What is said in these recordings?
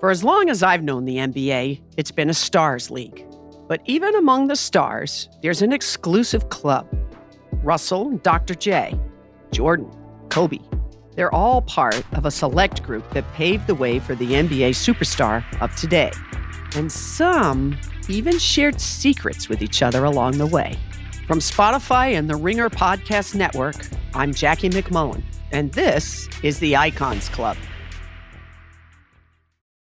For as long as I've known the NBA, it's been a stars league. But even among the stars, there's an exclusive club. Russell, Dr. J, Jordan, Kobe. They're all part of a select group that paved the way for the NBA superstar of today. And some even shared secrets with each other along the way. From Spotify and the Ringer Podcast Network, I'm Jackie MacMullen, and this is the Icons Club.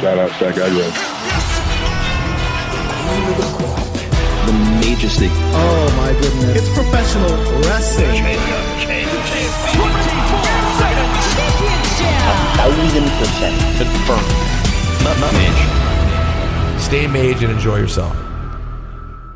Shout out Stack Aggro. the majesty. Oh my goodness. It's professional wrestling. Thousand percent confirmed. Mage. Stay mage and enjoy yourself.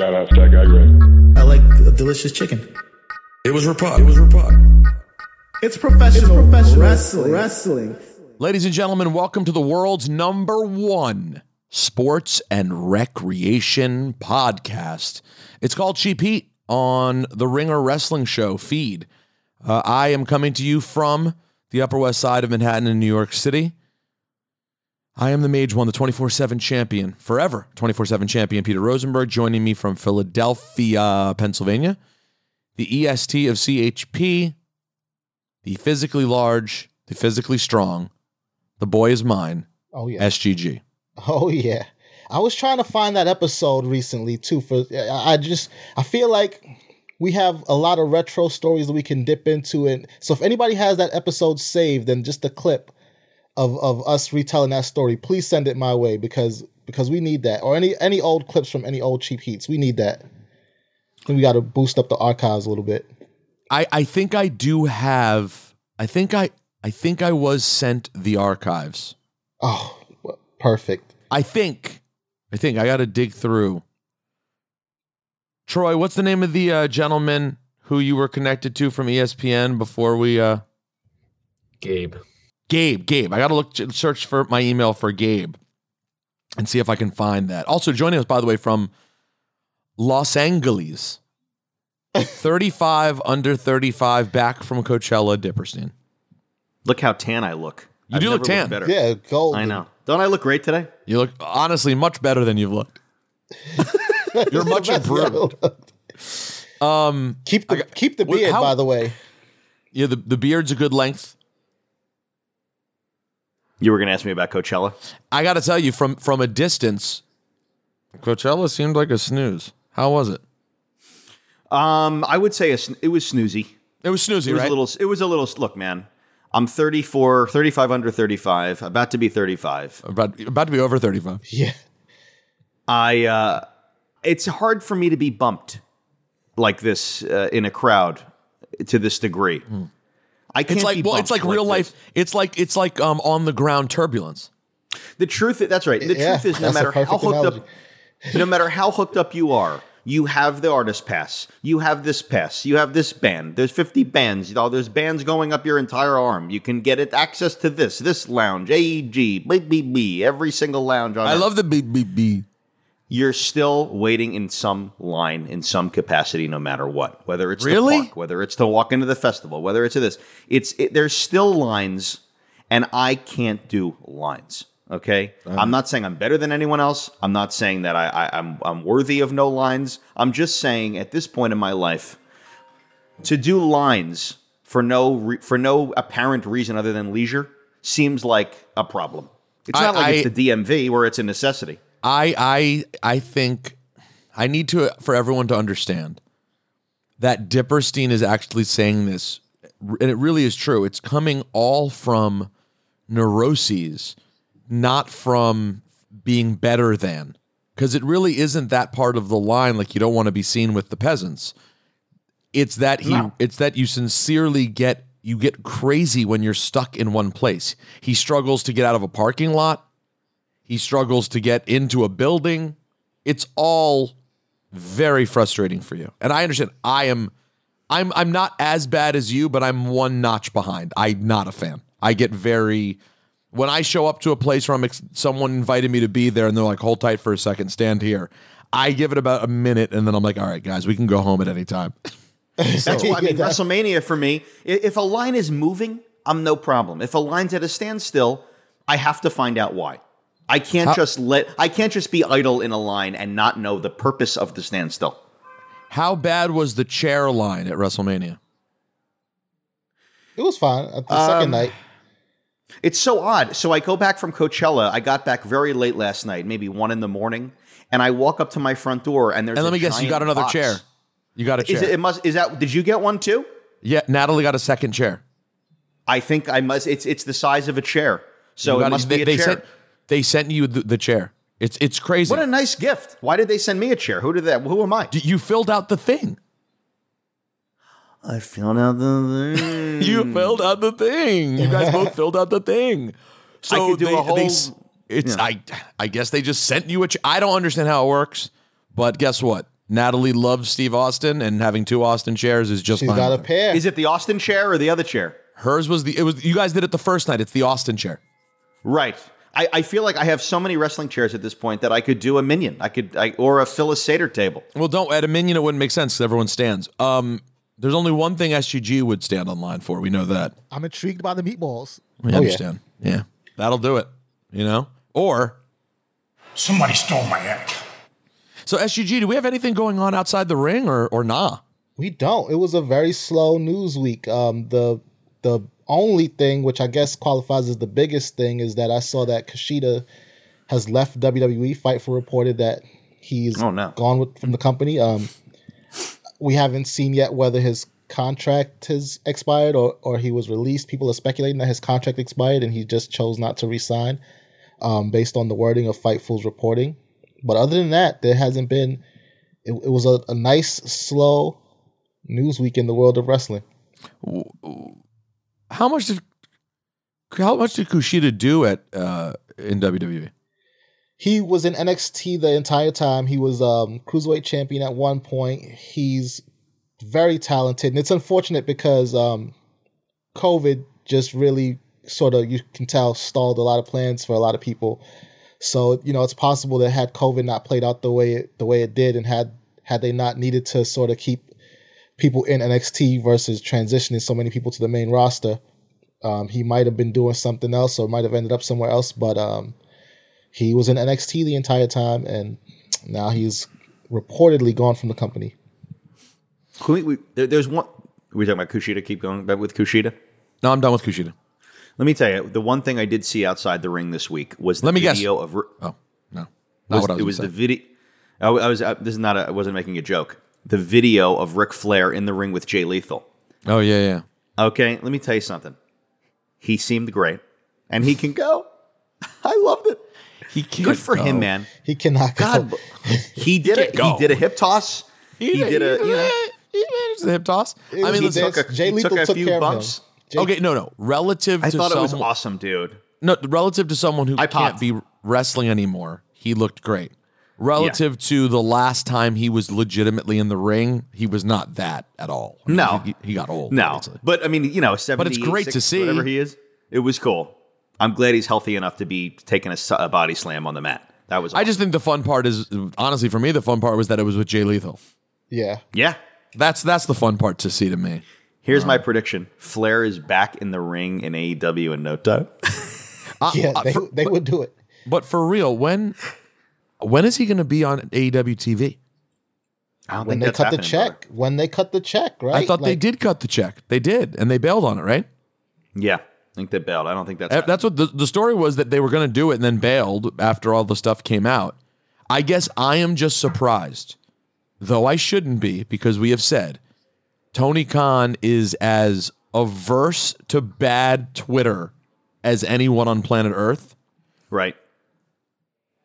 Shout out Stack Aggro. I like a delicious chicken. It was Rapod. It was Rapod. It's professional, professional wrestling. wrestling. Ladies and gentlemen, welcome to the world's number one sports and recreation podcast. It's called Cheap Heat on the Ringer Wrestling Show feed. Uh, I am coming to you from the Upper West Side of Manhattan in New York City. I am the Mage One, the 24 7 champion, forever 24 7 champion, Peter Rosenberg, joining me from Philadelphia, Pennsylvania. The EST of CHP, the physically large, the physically strong, the boy is mine, Oh yeah. SGG. Oh yeah. I was trying to find that episode recently too. For I I just I feel like we have a lot of retro stories that we can dip into, and so if anybody has that episode saved then just a clip of of us retelling that story, please send it my way because because we need that, or any any old clips from any old cheap heats, we need that. I think we got to boost up the archives a little bit. I, I think I do have I think I I think I was sent the archives. Oh, perfect. I think I think I got to dig through. Troy, what's the name of the uh, gentleman who you were connected to from ESPN before we uh Gabe. Gabe, Gabe. I got to look search for my email for Gabe and see if I can find that. Also joining us by the way from Los Angeles. 35 under 35 back from Coachella Diperstein. Look how tan I look. You I've do look tan. Better. Yeah, gold. I know. Don't I look great today? You look honestly much better than you've looked. You're much improved. Um, Keep the keep the What- beard, how- by the way. yeah, the, the beard's a good length. You were going to ask me about Coachella. I got to tell you, from from a distance, Coachella seemed like a snooze. How was it? Um, I would say a, sn- it was snoozy. It was snoozy, It was right? a little. It was a little. Look, man. I'm 34, 35 under 35, about to be 35. about about to be over 35. Yeah. I. Uh, it's hard for me to be bumped like this uh, in a crowd to this degree. I can't It's like be well, it's bumped like real this. life. It's like it's like um on the ground turbulence. The truth. That's right. The Yeah, truth is, no matter how hooked analogy. up, no matter how hooked up you are, you have the artist pass. You have this pass. You have this band. There's 50 bands. You know, there's bands going up your entire arm. You can get it access to this, this lounge, AEG, BBB, every single lounge on I earth. love the BBB. You're still waiting in some line, in some capacity, no matter what. Whether it's Really? the park, whether it's to walk into the festival, whether it's to this, it's it, there's still lines, and I can't do lines. Okay, uh-huh. I'm not saying I'm better than anyone else. I'm not saying that I, I I'm I'm worthy of no lines. I'm just saying at this point in my life, to do lines for no re- for no apparent reason other than leisure seems like a problem. It's I- not like I- it's the DMV where it's a necessity. I I I think I need to for everyone to understand that Diperstein is actually saying this, and it really is true. It's coming all from neuroses, not from being better than, because it really isn't that part of the line. Like you don't want to be seen with the peasants. It's that he. It's that you sincerely get you get crazy when you're stuck in one place. He struggles to get out of a parking lot. He struggles to get into a building. It's all very frustrating for you. And I understand. I am I'm I'm not as bad as you, but I'm one notch behind. I'm not a fan. I get very when I show up to a place where I'm ex- someone invited me to be there and they're like, "Hold tight for a second, stand here." I give it about a minute and then I'm like, "All right, guys, we can go home at any time." That's why I mean WrestleMania for me. If a line is moving, I'm no problem. If a line's at a standstill, I have to find out why. I can't How- just let. I can't just be idle in a line and not know the purpose of the standstill. How bad was the chair line at WrestleMania? It was fine. At the second Um, night, It's so odd. So I go back from Coachella. I got back very late last night, maybe one in the morning, and I walk up to my front door, and there's. And let a me guess, you got another box. chair. You got a chair. Is it, it must. Is that? Did you get one too? yeah, Natalie got a second chair. I think I must. It's it's the size of a chair, so You it must they, be a they chair. Sent, they sent you the, the chair. It's it's crazy. what a nice gift. Why did they send me a chair? Who did that? Who am I? you filled out the thing. I filled out the thing. You filled out the thing. You guys both filled out the thing. So could do they, a whole- they s- it's yeah. I I guess they just sent you a. Ch- I don't understand how it works, but guess what? Natalie loves Steve Austin, and having two Austin chairs is just she's fine. got a with pair. Is it the Austin chair or the other chair? Hers was the. It was you guys did it the first night. It's the Austin chair. Right. I, I feel like I have so many wrestling chairs at this point that I could do a minyan. I could, I, or a Phyllis Seder table. Well, don't at a minyan. It wouldn't make sense because everyone stands. Um, there's only one thing SGG would stand online for. We know that. I'm intrigued by the meatballs. We Oh, yeah. understand. Yeah. that'll do it. You know, or Somebody stole my egg. so SGG. Do we have anything going on outside the ring, or or nah? We don't. It was a very slow news week. Um, the the only thing, which I guess qualifies as the biggest thing, is that I saw that Kushida has left WWE. Fightful reported that he's Oh, no. gone with, from the company. Um, we haven't seen yet whether his contract has expired or, or he was released. People are speculating that his contract expired and he just chose not to resign um, based on the wording of Fightful's reporting. But other than that, there hasn't been. It, it was a, a nice, slow news week in the world of wrestling. How much did how much did Kushida do at uh, in WWE? He was in NXT the entire time. He was um, cruiserweight champion at one point. He's very talented, and it's unfortunate because um, COVID just really sort of you can tell stalled a lot of plans for a lot of people. So you know it's possible that had COVID not played out the way it, the way it did, and had had they not needed to sort of keep people in NXT versus transitioning so many people to the main roster, um, he might have been doing something else or might have ended up somewhere else. But um, he was in NXT the entire time, and now he's reportedly gone from the company. Can we, we, there- there's one. We're talking about Kushida. Keep going back with Kushida. No, I'm done with Kushida. Let me tell you, the one thing I did see outside the ring this week was the Let me guess. video of. Oh no, not was, what I was it was gonna the video. I, I was. I, this is not. A, I wasn't making a joke. The video of Ric Flair in the ring with Jay Lethal. Oh yeah, yeah. Okay, let me tell you something. He seemed great, and he can go. I loved it. He can't Good for go. him, man. He cannot go. He did it. go. He did a hip toss. He, did a. You know, he managed the hip toss. I mean, the listen, dance- a- Jay he Lethal took a took few care bumps. of him. Jay- okay, no, no. Relative I to thought it was someone, awesome, dude. no, relative to someone who I can't popped. be wrestling anymore, he looked great. Relative to the last time he was legitimately in the ring, he was not that at all. I mean, No. he, he got old. No, obviously. but I mean, you know, seventy. But it's great to see. whatever he is. It was cool. I'm glad he's healthy enough to be taking a body slam on the mat. That was. I just think the fun part is honestly for me the fun part was that it was with Jay Lethal. Yeah. yeah. That's that's the fun part to see to me. Here's my prediction: Flair is back in the ring in AEW in no time. Uh, Yeah, uh, they, for- they would do it. but for real, when when is he going to be on AEW TV? I don't When think they cut the happening, check. When they cut the check, right? I thought they did cut the check. They did, and they bailed on it, right? Yeah, I think they bailed. I don't think that's. Uh, That's what the, the story was that they were going to do it and then bailed after all the stuff came out. I guess I am just surprised, though I shouldn't be, because we have said Tony Khan is as averse to bad Twitter as anyone on planet Earth. right.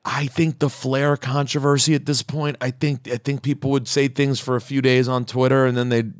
I think the Flair controversy at this point, I think I think people would say things for a few days on Twitter and then they'd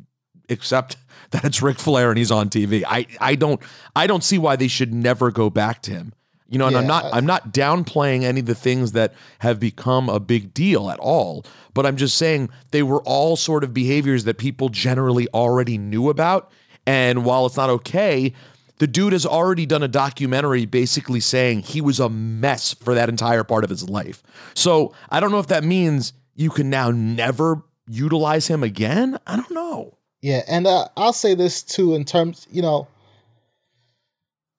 accept that it's Ric Flair and he's on TV. I, I don't I don't see why they should never go back to him. You know, and I'm not I- I'm not downplaying any of the things that have become a big deal at all, but I'm just saying they were all sort of behaviors that people generally already knew about. And while it's not okay, the dude has already done a documentary basically saying he was a mess for that entire part of his life. So I don't know if that means you can now never utilize him again. I don't know. Yeah, and uh, I'll say this too in terms, you know,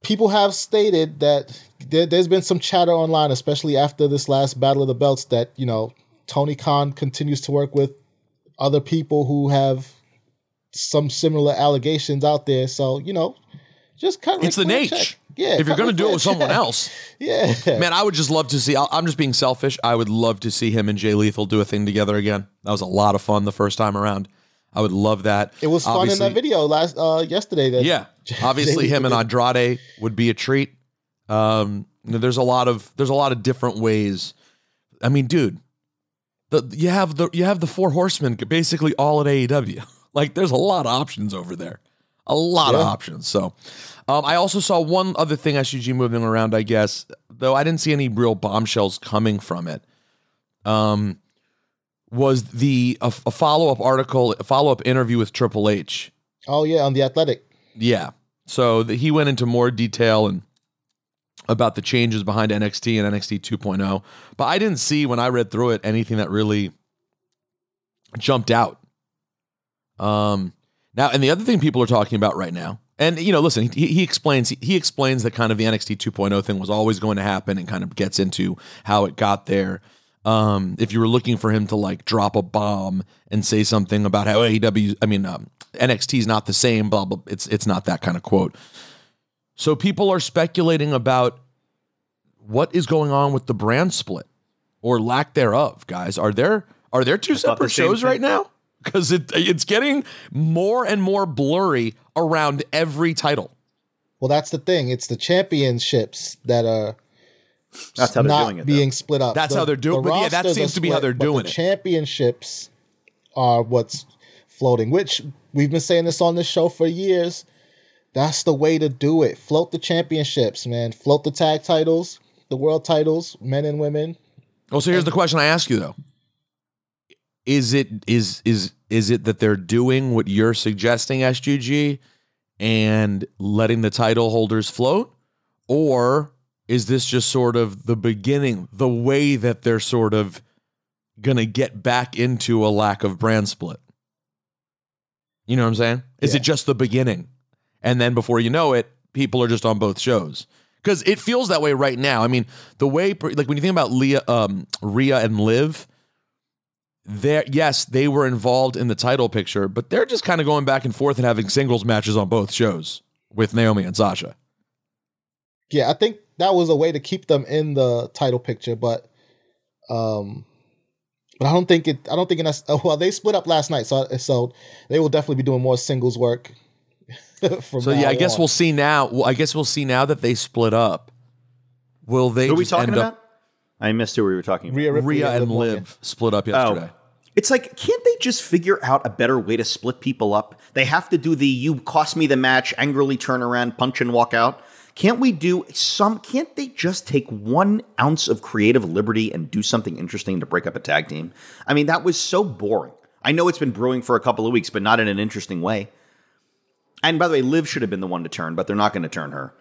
people have stated that there, there's been some chatter online, especially after this last Battle of the Belts, that you know Tony Khan continues to work with other people who have some similar allegations out there. So you know, just cut. It's the Ric Flair a Nate. Yeah, if you're going to do it with someone check. else, Yeah, man, I would just love to see. I'm just being selfish. I would love to see him and Jay Lethal do a thing together again. That was a lot of fun the first time around. I would love that. it was fun in that video last uh yesterday. That Yeah, obviously him and Andrade would be a treat. Um, you know, there's a lot of there's a lot of different ways. I mean, dude, the you have the you have the four horsemen basically all at AEW. Like, there's a lot of options over there, a lot of options. So, um, I also saw one other thing SUG moving around. I guess though I didn't see any real bombshells coming from it. Um, was the a, a follow up article, a follow up interview with Triple H. Oh yeah, on the Athletic. Yeah. So the, he went into more detail and about the changes behind NXT and NXT 2.0. But I didn't see when I read through it anything that really jumped out. Um now and the other thing people are talking about right now. And you know, listen, he, he explains he, he explains that kind of the NXT 2.0 thing was always going to happen and kind of gets into how it got there. Um, if you were looking for him to like drop a bomb and say something about how AEW, I mean, um, NXT is not the same, blah blah. It's it's not that kind of quote. So people are speculating about what is going on with the brand split or lack thereof. Guys, are there are there two the separate same shows thing. right now? Because it it's getting more and more blurry around every title. Well, that's the thing. It's the championships that are That's how they're not doing it. being split up. That's how they're doing- the but yeah, that seems are to be how they're doing the it. Championships are what's floating, which we've been saying this on this show for years. That's the way to do it. Float the championships, man. Float the tag titles, the world titles, men and women. Well, so here's the question I ask you though: Is it is is is it that they're doing what you're suggesting, SGG, and letting the title holders float, or is this just sort of the beginning, the way that they're sort of gonna get back into a lack of brand split? You know what I'm saying? Is Yeah. it just the beginning, and then before you know it, people are just on both shows? Because it feels that way right now. I mean, the way like when you think about Leah, um, Rhea and Liv, there yes, they were involved in the title picture, but they're just kind of going back and forth and having singles matches on both shows with Naomi and Sasha. Yeah, I think that was a way to keep them in the title picture, but um but I don't think it I don't think it's well they split up last night, so so they will definitely be doing more singles work. from So yeah, now I guess on. we'll see now. Well, I guess we'll see now that they split up. Will they? Who are we talking end about? up- I missed who we were talking about. Rhea, Ripley Rhea and Morgan. Liv split up yesterday. It's like, can't they just figure out a better way to split people up? They have to do the you cost me the match, angrily turn around, punch and walk out. Can't we do some? Can't they just take one ounce of creative liberty and do something interesting to break up a tag team? I mean, that was so boring. I know it's been brewing for a couple of weeks, but not in an interesting way. And by the way, Liv should have been the one to turn, but they're not going to turn her.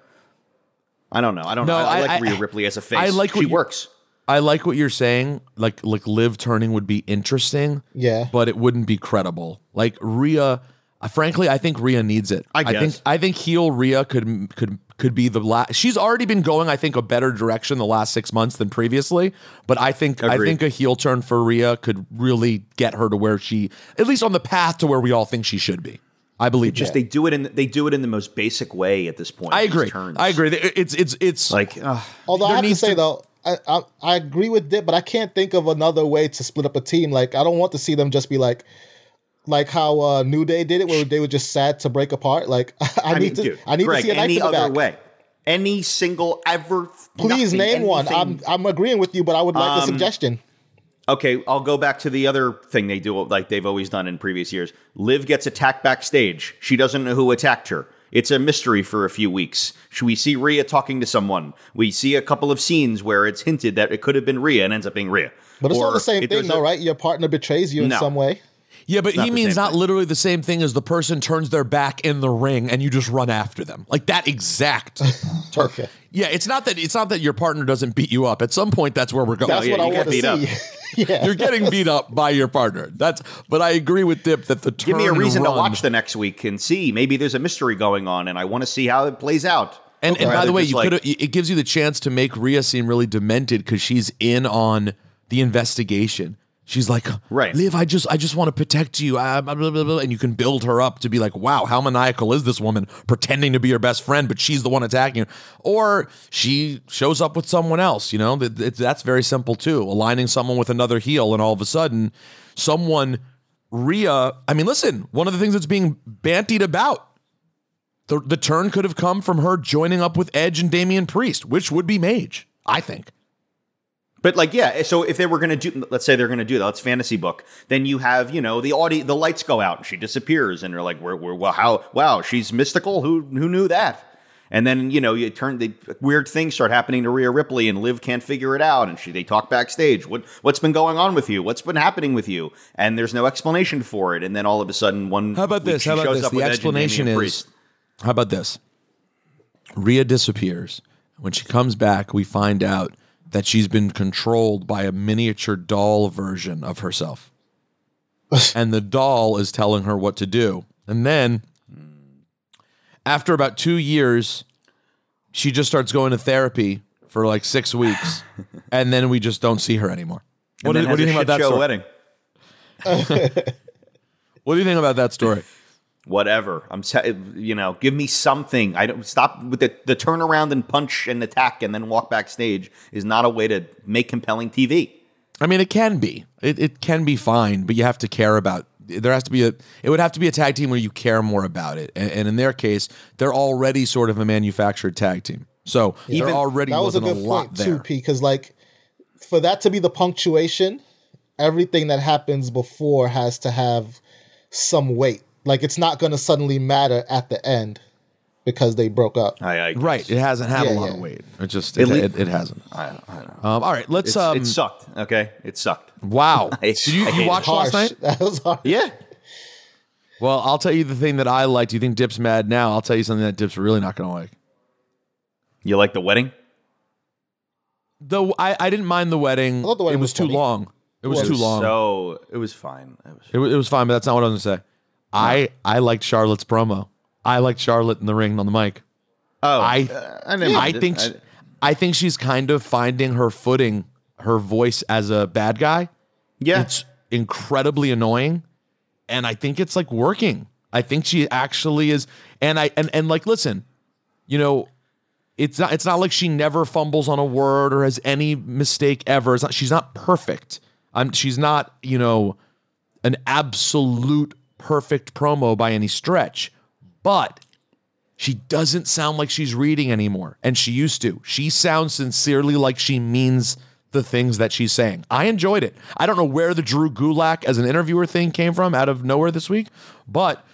I don't know. I don't No, know. I, I like I- Rhea Ripley as a face. I like she you- works. I like what you're saying. Like like Liv turning would be interesting. Yeah. but it wouldn't be credible. Like Rhea, uh, frankly, I think Rhea needs it. I think guess. I think heel Rhea could could could be the last. She's already been going, I think, a better direction the last six months than previously. But I think I think a heel turn for Rhea could really get her to where she, at least on the path to where we all think she should be. I believe Just that. they do it in they do it in the most basic way at this point. I agree. turns. I agree. It's it's it's Like, ugh. Although I There have to say to- though, I, I I agree with Dip, but I can't think of another way to split up a team. Like I don't want to see them just be like, like how uh, New Day did it, where they were just sad to break apart. Like I, I, need mean, to, dude, I need Greg, to see a any other back. way. Any single ever. Please nothing, name one. I'm I'm agreeing with you, but I would like a Um, suggestion. Okay, I'll go back to the other thing they do, like they've always done in previous years. Liv gets attacked backstage. She doesn't know who attacked her. It's a mystery for a few weeks. Should we see Rhea talking to someone? We see a couple of scenes where it's hinted that it could have been Rhea and ends up being Rhea. But it's Or all the same thing, though, right? Your partner betrays you in No. some way. Yeah, but he means not thing. literally the same thing as the person turns their back in the ring and you just run after them. Like that exact. Okay. yeah, it's not that it's not that your partner doesn't beat you up. At some point, that's where we're going. That's yeah, what I you want get to beat see. yeah. You're getting beat up by your partner. That's. But I agree with Dip that the turn Give me a and reason to watch the next week and see. Maybe there's a mystery going on, and I want to see how it plays out. And, and by the way, you like- could it gives you the chance to make Rhea seem really demented because she's in on the investigation. She's like, Right. Liv, I just I just want to protect you, uh, blah, blah, blah, blah," and you can build her up to be like, wow, how maniacal is this woman pretending to be your best friend, but she's the one attacking you, or she shows up with someone else. You know, that that- that's very simple too. Aligning someone with another heel, and all of a sudden, someone Rhea. I mean, listen, one of the things that's being bantied about the, the turn could have come from her joining up with Edge and Damian Priest, which would be Mage, I think. But like, yeah. Eh, so if they were going to do, let's say they're going to do that, let's fantasy book. Then you have, you know, the audi the lights go out and she disappears, and you're like, "Where, where, well, how? Wow, she's mystical. Who, who knew that?" And then you know, you turn the weird things start happening to Rhea Ripley, and Liv can't figure it out, and she they talk backstage. What, what's been going on with you? What's been happening with you? And there's no explanation for it. And then all of a sudden, one How about this? she How about this? The with Edge and explanation is how about this? Rhea disappears. When she comes back, we find out that she's been controlled by a miniature doll version of herself. and the doll is telling her what to do. And then, after about two years, she just starts going to therapy for like six weeks. and then we just don't see her anymore. What do, you- what do you think about that story? wedding. What do you think about that story? Whatever. I'm, t- you know, give me something. I don't stop with the the turnaround and punch and attack and then walk backstage is not a way to make compelling TV. I mean, it can be. It, it can be fine, but you have to care about. There has to be a. It would have to be a tag team where you care more about it, and, and in their case, they're already sort of a manufactured tag team, so Even- there already that was a wasn't a, good lot point there. too, P. Because like for that to be the punctuation, everything that happens before has to have some weight. Like it's not going to suddenly matter at the end because they broke up. I, I Right? It hasn't had Yeah, a lot yeah. of weight. It just At it, it, it hasn't. I, I don't know. Um, all right, let's. It's, um, it sucked. Okay, it sucked. wow, I- did you, I you watch last night? That was hard. Yeah. Well, I'll tell you the thing that I liked. You think Dip's mad now? I'll tell you something that Dip's really not going to like. You like the wedding? Though I, I didn't mind the wedding. thought the wedding it was, was too long. It was It too long. So it was fine. It was, It, it was fine, but that's not what I was going to say. I I liked Charlotte's promo. I liked Charlotte in the ring on the mic. oh, I uh, I, didn't I think I- I think she's kind of finding her footing, her voice as a bad guy. yeah. It's incredibly annoying, and I think it's like working. I think she actually is, and I and and like listen, you know, it's not it's not like she never fumbles on a word or has any mistake ever. It's not she's not perfect. I'm she's not you know an absolute perfect promo by any stretch, but she doesn't sound like she's reading anymore, and she used to. She sounds sincerely like she means the things that she's saying. I enjoyed it. I don't know where the Drew Gulak as an interviewer thing came from out of nowhere this week, but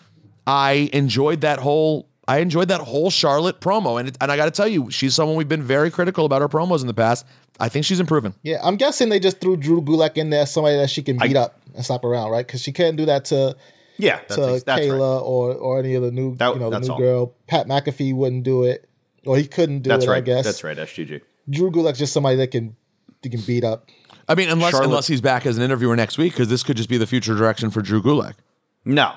I enjoyed that whole. I enjoyed that whole Charlotte promo, and it, and I got to tell you, she's someone we've been very critical about her promos in the past. I think she's improving. Yeah, I'm guessing they just threw Drew Gulak in there, somebody that she can beat up and slap around, right? Because she can't do that to Yeah, that's, to ex- that's Kayla right. or or any of the new That- you know the new all. girl. Pat McAfee wouldn't do it, or he couldn't do That's it. right. I guess That's right. SGG. Drew Gulak's just somebody that can that can beat up. I mean, unless Charlotte- unless he's back as an interviewer next week, because this could just be the future direction for Drew Gulak. No,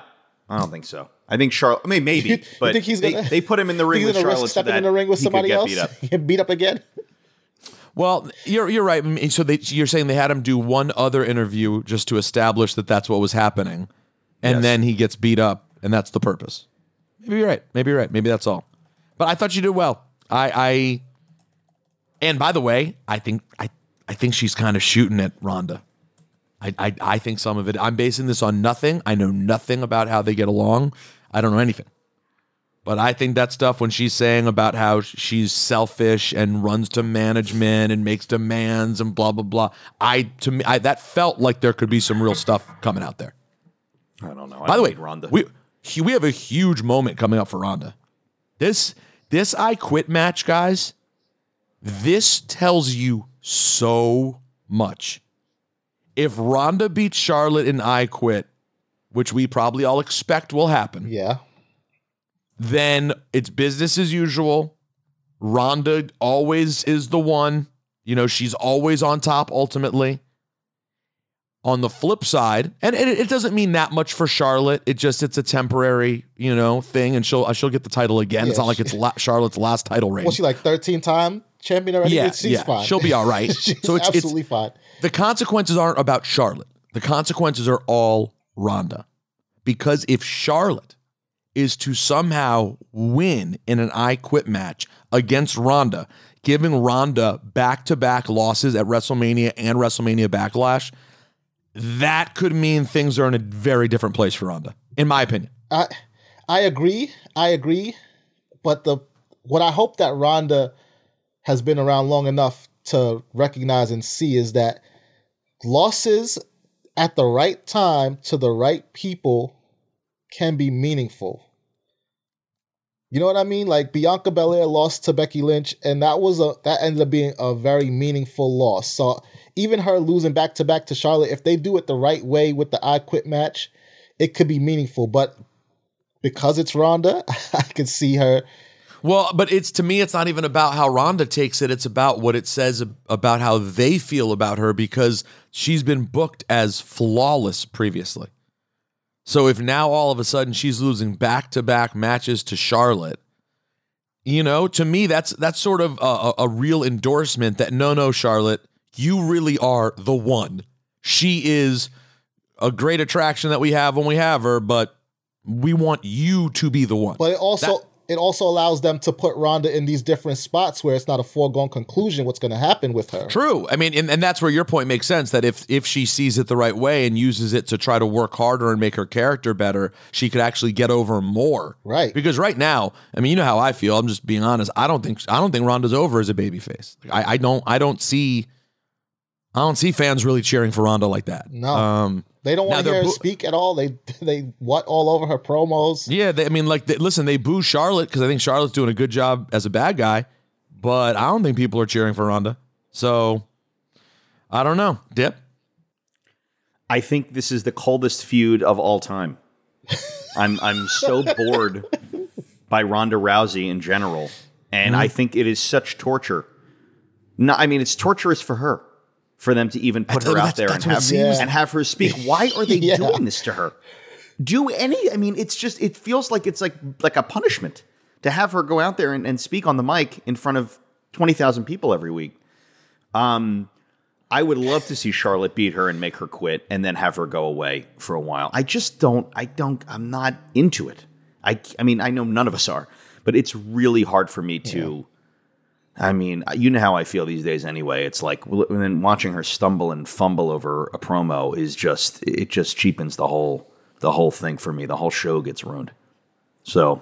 I don't think so. I think Charlotte. I mean, maybe, You but think he's they, gonna? they put him in the ring with Charlotte risk so stepping that in the ring with somebody else. beat up. Get beat up again. Well, you're you're right. So they, you're saying they had him do one other interview just to establish that that's what was happening, and Yes. then he gets beat up, and that's the purpose. Maybe you're right. Maybe you're right. Maybe that's all. But I thought you did well. I, I and by the way, I think I I think she's kind of shooting at Ronda. I, I I think some of it. I'm basing this on nothing. I know nothing about how they get along. I don't know anything. But I think that stuff when she's saying about how she's selfish and runs to management and makes demands and blah blah blah. I to me I, that felt like there could be some real stuff coming out there. I don't know. By the way, Ronda. we we have a huge moment coming up for Ronda. This this I quit match, guys. This tells you so much. If Ronda beats Charlotte in I quit, which we probably all expect will happen, Yeah. then it's business as usual. Ronda always is the one. You know, she's always on top ultimately. On the flip side, and it, it doesn't mean that much for Charlotte. It just it's a temporary, you know, thing, and she'll she'll get the title again. it's Yeah, not like it's la- Charlotte's last title reign. Was she like 13 time champion already? Yeah, she's yeah, fine. she'll be all right. she's So it's- it's- absolutely fine. the consequences aren't about Charlotte. The consequences are all Ronda. Because if Charlotte is to somehow win in an I quit match against Ronda, giving Ronda back to back losses at WrestleMania and WrestleMania Backlash, that could mean things are in a very different place for Ronda, in my opinion. I I agree. I agree. But the what I hope that Ronda has been around long enough to recognize and see is that losses at the right time to the right people can be meaningful. You know what I mean? Like Bianca Belair lost to Becky Lynch, and that was a that ended up being a very meaningful loss. So even her losing back to back to Charlotte, if they do it the right way with the I Quit match, it could be meaningful. But because it's Ronda, I could see her. Well, but it's to me, it's not even about how Ronda takes it. It's about what it says about how they feel about her because she's been booked as flawless previously. So if now all of a sudden she's losing back to back matches to Charlotte, you know, to me that's that's sort of a, a, a real endorsement that no, no, Charlotte, you really are the one. She is a great attraction that we have when we have her, but we want you to be the one. But it also it also allows them to put Ronda in these different spots where it's not a foregone conclusion what's going to happen with her. True. I mean, and, and that's where your point makes sense that if if she sees it the right way and uses it to try to work harder and make her character better, she could actually get over more. Right. Because right now, I mean, you know how I feel. I'm just being honest. I don't think I don't think Ronda's over as a babyface. Like, I, I don't I don't see I don't see fans really cheering for Ronda like that. No. Um They don't want to they're hear her boo- speak at all. They they what all over her promos. Yeah, they, I mean, like, they, listen, they boo Charlotte because I think Charlotte's doing a good job as a bad guy, but I don't think people are cheering for Ronda. So I don't know. Dip. I think this is the coldest feud of all time. I'm I'm so bored by Ronda Rousey in general, and Mm-hmm. I think it is such torture. No, I mean it's torturous for her, for them to even put her out there and have seems. and have her speak. Why are they Yeah. doing this to her? Do any? I mean, it's just it feels like it's like like a punishment to have her go out there and, and speak on the mic in front of twenty thousand people every week. Um, I would love to see Charlotte beat her and make her quit, and then have her go away for a while. I just don't. I don't. I'm not into it. I. I mean, I know none of us are, but it's really hard for me to. I mean, you know how I feel these days anyway. It's like, and then watching her stumble and fumble over a promo is just, it just cheapens the whole, the whole thing for me. The whole show gets ruined. So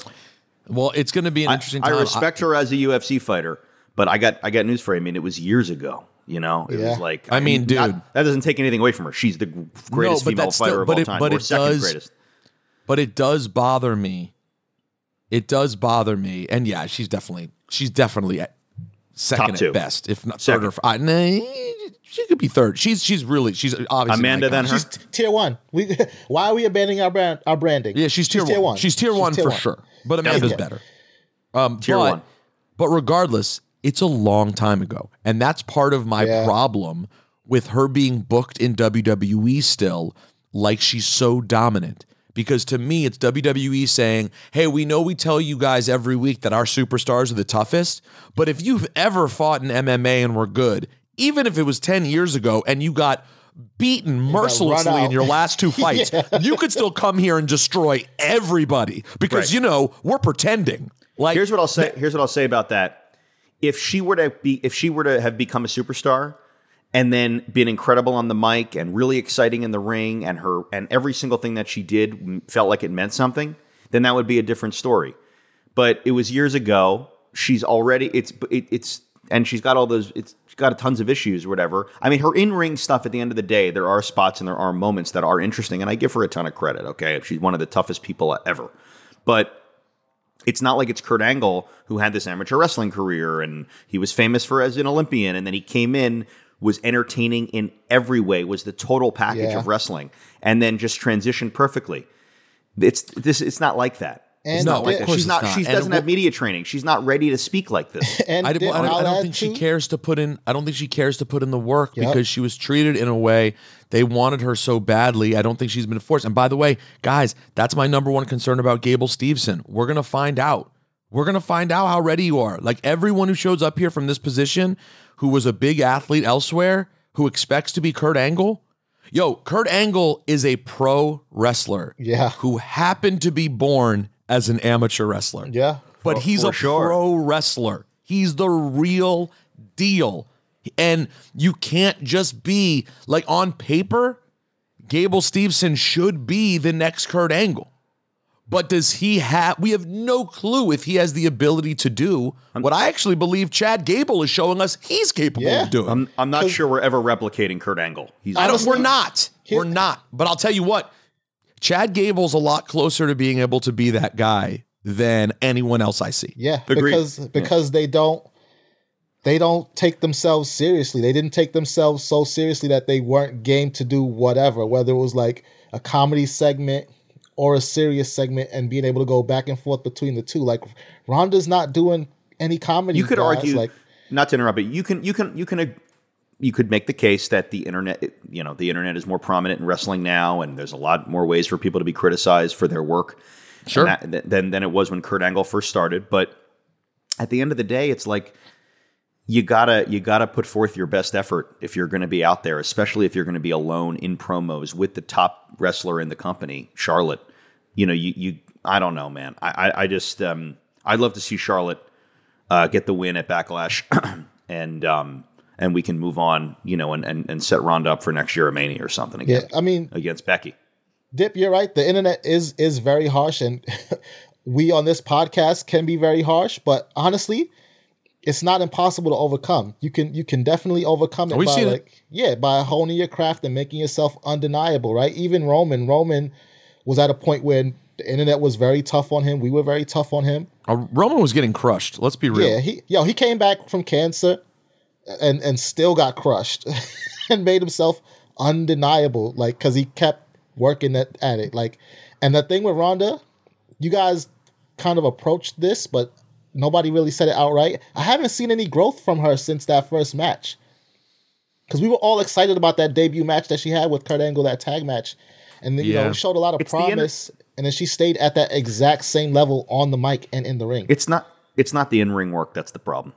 Well, it's going to be an I, interesting I time. respect her as a UFC fighter, but I got, I got news for you. I mean, it was years ago. You know, it Yeah. was like, I mean, not- dude. that doesn't take anything away from her. She's the greatest but female fighter still- of but all it- time, but or it second does- greatest. but it does bother me It does bother me, and yeah, she's definitely she's definitely at second at best, if not Second. third or f- I, nah, she could be third. She's she's really she's obviously Amanda then her? She's tier one. We why are we abandoning our brand our branding? Yeah, she's tier, one. She's tier one for sure. But Amanda's Definitely. better. Um, Tier but, one. But regardless, it's a long time ago, and that's part of my Yeah. problem with her being booked in WWE still, like she's so dominant. Because to me, it's WWE saying, "Hey, we know we tell you guys every week that our superstars are the toughest, but if you've ever fought in MMA and were good, even if it was ten years ago, and you got." Beaten mercilessly in your last two fights, you could still come here and destroy everybody because Right. you know we're pretending. Like Here's what I'll say. Here's what I'll say about that. If she were to be, if she were to have become a superstar, and then been incredible on the mic and really exciting in the ring, and her and every single thing that she did felt like it meant something, then that would be a different story. But it was years ago. She's already it's it, it's and she's got all those it's got tons of issues or whatever. I mean, her in ring stuff. At the end of the day, there are spots and there are moments that are interesting, and I give her a ton of credit. Okay, she's one of the toughest people ever, but it's not like it's Kurt Angle who had this amateur wrestling career and he was famous for as an Olympian and then he came in was entertaining in every way was the total package Yeah. of wrestling and then just transitioned perfectly. It's this it's not like that. And it's not of like that. course She's not, not. she And doesn't it have media training. She's not ready to speak like this. And I, Dip, I don't, I I'll don't add think she cares to put in. I don't think she cares to put in the work Yep. because she was treated in a way they wanted her so badly. I don't think she's been forced. And by the way, guys, that's my number one concern about Gable Steveson. We're gonna find out. We're gonna find out how ready you are. Like everyone who shows up here from this position, who was a big athlete elsewhere, who expects to be Kurt Angle. Yo, Kurt Angle is a pro wrestler. Yeah. Who happened to be born as an amateur wrestler. Yeah. But For- he's for a sure. pro wrestler. He's the real deal. And you can't just be like on paper, Gable Steveson should be the next Kurt Angle. But does he have we have no clue if he has the ability to do what I actually believe Chad Gable is showing us he's capable Yeah. of doing. I'm, I'm not sure we're ever replicating Kurt Angle. He's I don't, we're not. here- we're not. But I'll tell you what, Chad Gable's a lot closer to being able to be that guy than anyone else I see. Yeah, Agreed. because because they don't they don't take themselves seriously. They didn't take themselves so seriously that they weren't game to do whatever, whether it was like a comedy segment or a serious segment, and being able to go back and forth between the two. Like Ronda's not doing any comedy. you could guys. argue like not to interrupt but you can you can you can uh, you could make the case that the internet you know the internet is more prominent in wrestling now and there's a lot more ways for people to be criticized for their work Sure. and that- than than it was when Kurt Angle first started but at the end of the day it's like you gotta you gotta put forth your best effort if you're going to be out there especially if you're going to be alone in promos with the top wrestler in the company charlotte you know you you i don't know man i i, I just um i'd love to see charlotte uh, get the win at Backlash, and um, and we can move on, you know, and, and and set Ronda up for next year at Mania or something yeah, I mean, against Becky. Dip, you're right. The internet is is very harsh, and we on this podcast can be very harsh. But honestly, it's not impossible to overcome. You can you can definitely overcome it We've by seen it. like yeah by honing your craft and making yourself undeniable. Right? Even Roman Roman was at a point where the internet was very tough on him. We were very tough on him. Uh, Roman was getting crushed. Let's be real. Yeah, he yo he came back from cancer, and and still got crushed, and made himself undeniable. Like because he kept working at, at it. Like, and the thing with Ronda, you guys kind of approached this, but nobody really said it outright. I haven't seen any growth from her since that first match. Because we were all excited about that debut match that she had with Kurt Angle, that tag match, and you Yeah. know showed a lot of It's the inter- promise. and then she stayed at that exact same level on the mic and in the ring. It's not it's not the in ring work that's the problem.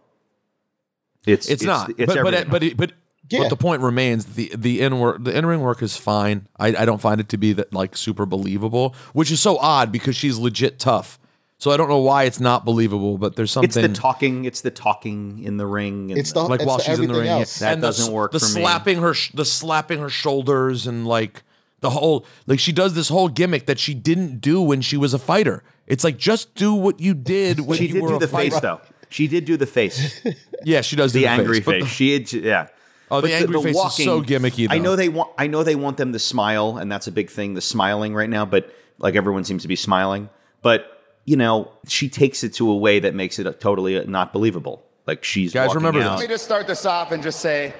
It's It's, not. It's but, but everything. but it- but Yeah. but the point remains the the in work the in ring work is fine. I, I don't find it to be that like super believable, which is so odd because she's legit tough. So I don't know why it's not believable, but there's something. it's the talking. It's the talking in the ring. and It's the like it's while the she's in the ring. else. That and doesn't s- work The for me. slapping her sh- the slapping her shoulders and like the whole like she does this whole gimmick that she didn't do when she was a fighter. It's like just do what you did when she you did were do a the fighter. face though. She did do the face, Yeah, she does do the, the, angry but face. the- she had, yeah. Oh, the But angry face is so gimmicky, I know they want. I know they want them to smile, and that's a big thing. The smiling right now, but like everyone seems to be smiling. But you know, she takes it to a way that makes it totally not believable. Like she's Guys, remember out. Let me just start this off and just say,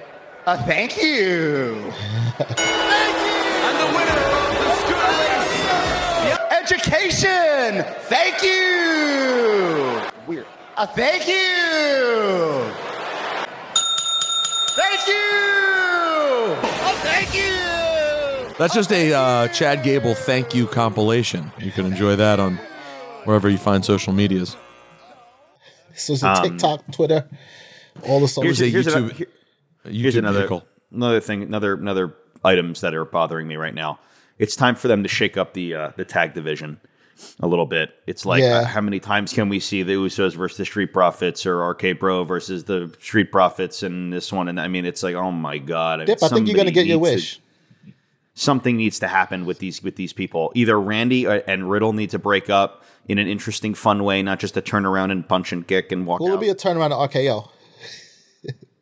uh, thank you. And the winner of the scooter race. Education. Thank you. Weird. Uh, thank you. Thank you. Oh, thank you. That's just a uh, Chad Gable thank you compilation. You can enjoy that on wherever you find social medias. This was a Um, TikTok, Twitter, all the social. Here's, a here's, YouTube- another, here- here's another vehicle. another thing, another another items that are bothering me right now. It's time for them to shake up the uh, the tag division a little bit. It's like Yeah. uh, how many times can we see the Usos versus the Street Profits or RK Bro versus the Street Profits and this one? And I mean, it's like, oh my god! I mean, Dip, I think you're gonna get your needs to- wish. something needs to happen with these with these people. Either Randy and Riddle need to break up in an interesting, fun way, not just to turn around and punch and kick and walk Will it out. be a turnaround to RKO?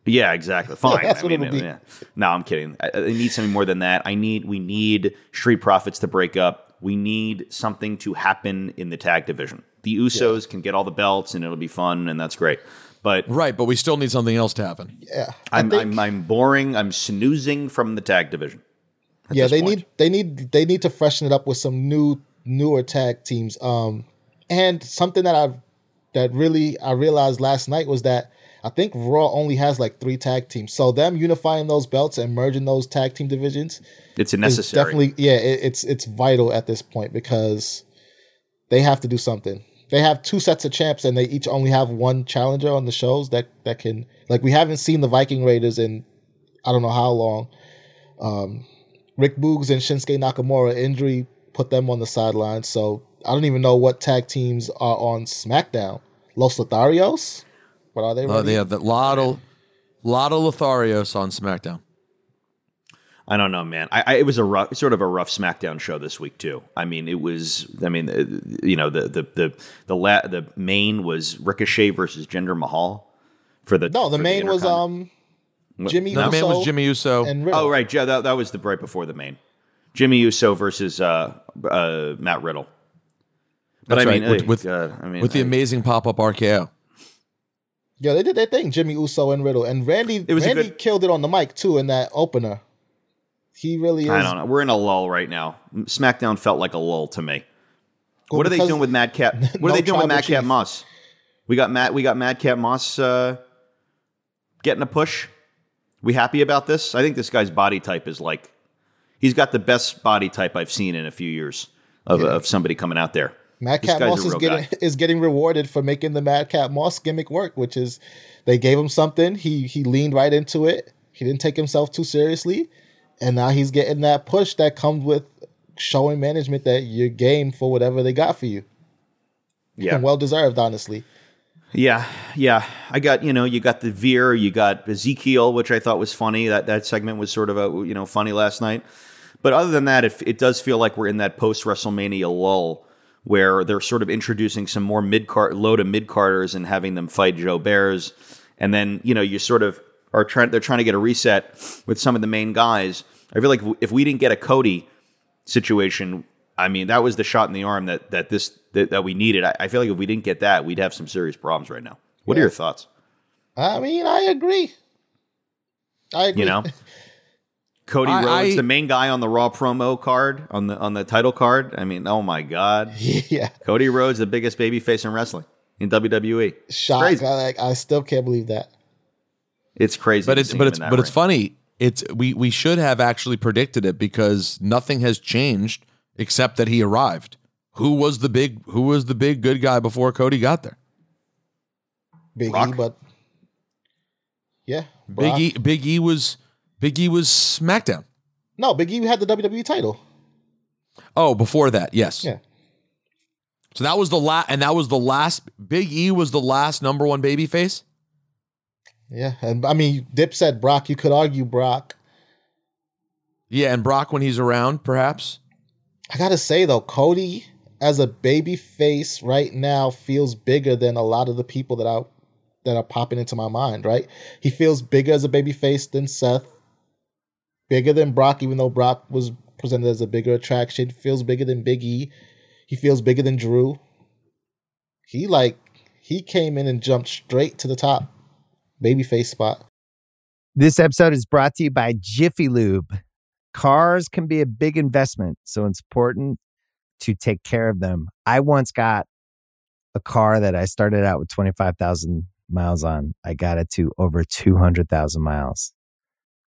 Yeah, exactly. Fine. That's I what mean, it'll be. yeah. No, I'm kidding. I, I need something more than that. I need. We need Street Profits to break up. We need something to happen in the tag division. The Usos can get all the belts, and it'll be fun, and that's great. But Right, but we still need something else to happen. Yeah, I I'm, think- I'm I'm boring. I'm snoozing from the tag division. at yeah, they point. need they need they need to freshen it up with some new newer tag teams. Um, and something that I that really I realized last night was that I think Raw only has like three tag teams. So them unifying those belts and merging those tag team divisions It's a necessary. definitely yeah, it, it's it's vital at this point because they have to do something. They have two sets of champs and they each only have one challenger on the shows that that can like we haven't seen the Viking Raiders in I don't know how long. Um, Rick Boogs and Shinsuke Nakamura injury put them on the sidelines, so I don't even know what tag teams are on SmackDown. Los Lotharios, what are they? Uh, they have that lot of lot of Lotharios on SmackDown. I don't know, man. I, I it was a rough, sort of a rough SmackDown show this week too. I mean, it was. I mean, uh, you know, the the the the la- the main was Ricochet versus Jinder Mahal for the no, the for main was um Jimmy. No, the main was Jimmy Uso. and Riddle. Oh right, yeah, that, that was the right before the main. Jimmy Uso versus uh, uh, Matt Riddle. But That's I right, mean, with- eh, with- God, I mean, with the I- amazing pop up RKO. Yeah, they did their thing. Jimmy Uso and Riddle and Randy. It was Randy good- killed it on the mic too in that opener. He really is. I don't know. We're in a lull right now. SmackDown felt like a lull to me. Well, what are they doing with Madcap? What no are they doing with tribal Madcap chief. Moss? We got Matt. We got Madcap Moss uh, getting a push. We happy about this? I think this guy's body type is like he's got the best body type I've seen in a few years of, of somebody coming out there. Madcap Moss is getting guy. is getting rewarded for making the Madcap Moss gimmick work, which is they gave him something. He he leaned right into it. He didn't take himself too seriously, and now he's getting that push that comes with showing management that you're game for whatever they got for you. Yeah. and well deserved, honestly. Yeah, yeah. I got you know you got the Veer, you got Ezekiel, which I thought was funny. That that segment was sort of a you know funny last night. But other than that, it, it does feel like we're in that post WrestleMania lull where they're sort of introducing some more mid card, low to mid carders and having them fight jobbers, and then you know you sort of are trying. They're trying to get a reset with some of the main guys. I feel like if we didn't get a Cody situation, I mean that was the shot in the arm that that this that, that we needed. I, I feel like if we didn't get that, we'd have some serious problems right now. What are your thoughts? I mean, I agree. I agree. You know, Cody I- Rhodes, I- the main guy on the Raw promo card on the on the title card. I mean, oh my god, yeah, Cody Rhodes, the biggest baby face in wrestling in WWE. It's shock. I, like, I still can't believe that. It's crazy. But it's but it's in that but it's funny. It's we we should have actually predicted it because nothing has changed except that he arrived. Who was the big who was the big good guy before Cody got there? Big E, but yeah, Big Brock. E Big E was Big E was SmackDown. No, Big E had the WWE title. Oh, before that, yes. Yeah. So that was the last, and that was the last. Big E was the last number one baby face. Yeah, and I mean, Dip said Brock. You could argue Brock. Yeah, and Brock when he's around, perhaps. I gotta say though, Cody as a baby face right now feels bigger than a lot of the people that I that are popping into my mind. Right, he feels bigger as a baby face than Seth. Bigger than Brock, even though Brock was presented as a bigger attraction. Feels bigger than Big E. He feels bigger than Drew. He like he came in and jumped straight to the top. Babyface spot. This episode is brought to you by Jiffy Lube. Cars can be a big investment, so it's important to take care of them. I once got a car that I started out with 25,000 miles on. I got it to over 200,000 miles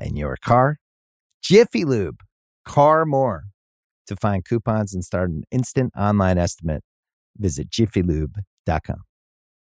and your car. Jiffy Lube, car more. To find coupons and start an instant online estimate, visit jiffylube.com.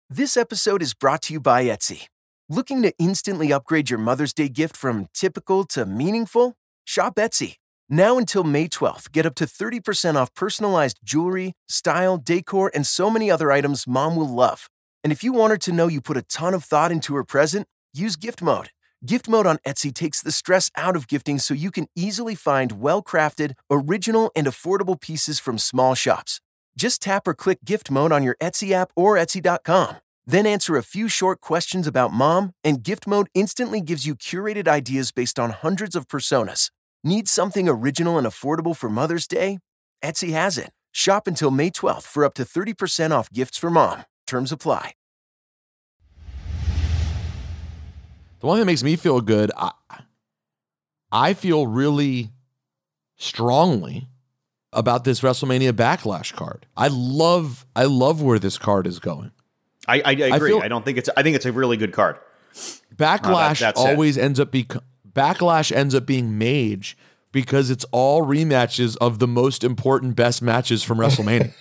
This episode is brought to you by Etsy. Looking to instantly upgrade your Mother's Day gift from typical to meaningful? Shop Etsy. Now until May 12th, get up to 30% off personalized jewelry, style, decor, and so many other items mom will love. And if you want her to know you put a ton of thought into her present, use gift mode. Gift mode on Etsy takes the stress out of gifting so you can easily find well crafted, original, and affordable pieces from small shops. Just tap or click gift mode on your Etsy app or Etsy.com. Then answer a few short questions about mom, and gift mode instantly gives you curated ideas based on hundreds of personas. Need something original and affordable for Mother's Day? Etsy has it. Shop until May 12th for up to 30% off gifts for mom. Terms apply. The one that makes me feel good, I, I feel really strongly about this WrestleMania Backlash card. I love, I love where this card is going. I, I, I agree. I, feel- don't think it's. I think it's a really good card. Backlash that's it. always ends up being Backlash ends up being Mage because it's all rematches of the most important best matches from WrestleMania.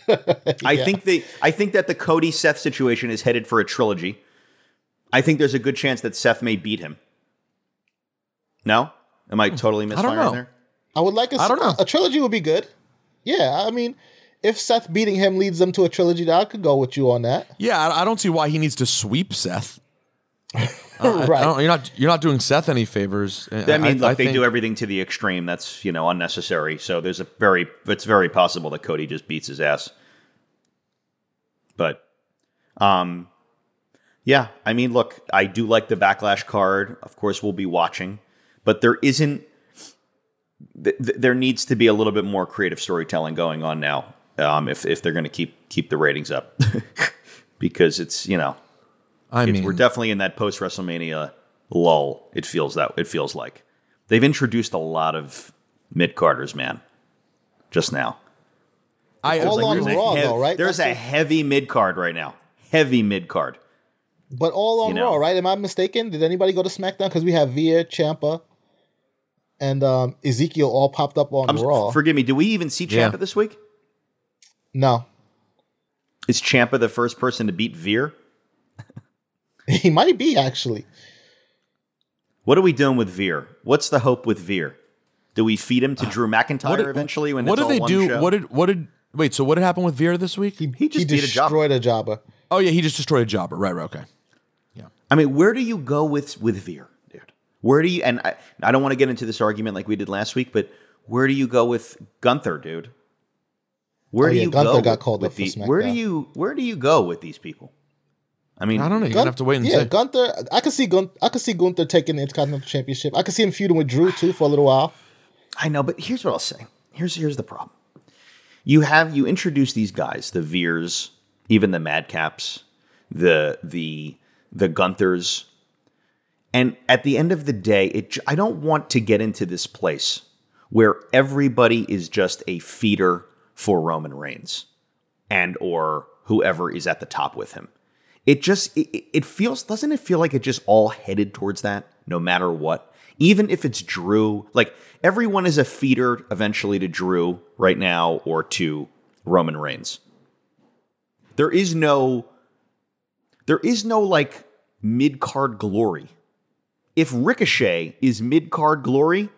I think they. I think that the Cody Seth situation is headed for a trilogy. I think there's a good chance that Seth may beat him. No, am I totally don't misfiring know. there? I would like a, I don't know. a trilogy would be good. Yeah, I mean, if Seth beating him leads them to a trilogy, I could go with you on that. yeah, I, I don't see why he needs to sweep Seth. Uh, I- I Right. don't- you're not you're not doing Seth any favors. I mean, look, they think- do everything to the extreme. That's you know unnecessary. So there's a very. It's very possible that Cody just beats his ass. But, um, yeah. I mean, look, I do like the backlash card. Of course, we'll be watching, but there isn't. Th- th- there needs to be a little bit more creative storytelling going on now. Um, if if they're going to keep keep the ratings up, because it's you know I mean, we're definitely in that post WrestleMania lull. It feels that it feels like they've introduced a lot of mid carders, man. Just now, I All Like, on there's Raw, hev- though, right? There's That's a heavy mid card right now. Heavy mid card. But all on You know. Raw, right? Am I mistaken? Did anybody go to SmackDown? Because we have Veer, Ciampa, and um, Ezekiel all popped up on I'm, Raw. Forgive me. Do we even see Yeah. Ciampa this week? no, Is Ciampa the first person to beat Veer? he might be actually. What are we doing with Veer? What's the hope with Veer? Do we feed him to Drew McIntyre what did- eventually? When what it's did all they one do? show? What did what did wait? So what had happened with Veer this week? he just He beat a job? destroyed a jobber. oh yeah, he just destroyed a jobber. Right, right, okay. I mean, where do you go with with Veer, dude? Where do you? And I, I don't want to get into this argument like we did last week, but where do you go with Gunther, dude? Where Oh, do yeah, you Gunther go got with, called with up the- Where do you Where do you go with these people? I mean, I don't know. You're Gun- gonna have to wait and yeah, see. Gunther. I could see Gun- I could see Gunther taking the Intercontinental Championship. I could see him feuding with Drew too for a little while. I know, but here's what I'll say. Here's here's the problem. You have you introduce these guys, the Veers, even the Madcaps, the the the Gunthers, and at the end of the day, it I don't want to get into this place where everybody is just a feeder for Roman Reigns and or whoever is at the top with him. It just it- it feels doesn't it feel like it just all headed towards that no matter what. Even if it's Drew, like everyone is a feeder eventually to Drew right now or to Roman Reigns. There is no there is no like mid-card glory. If Ricochet is mid-card glory,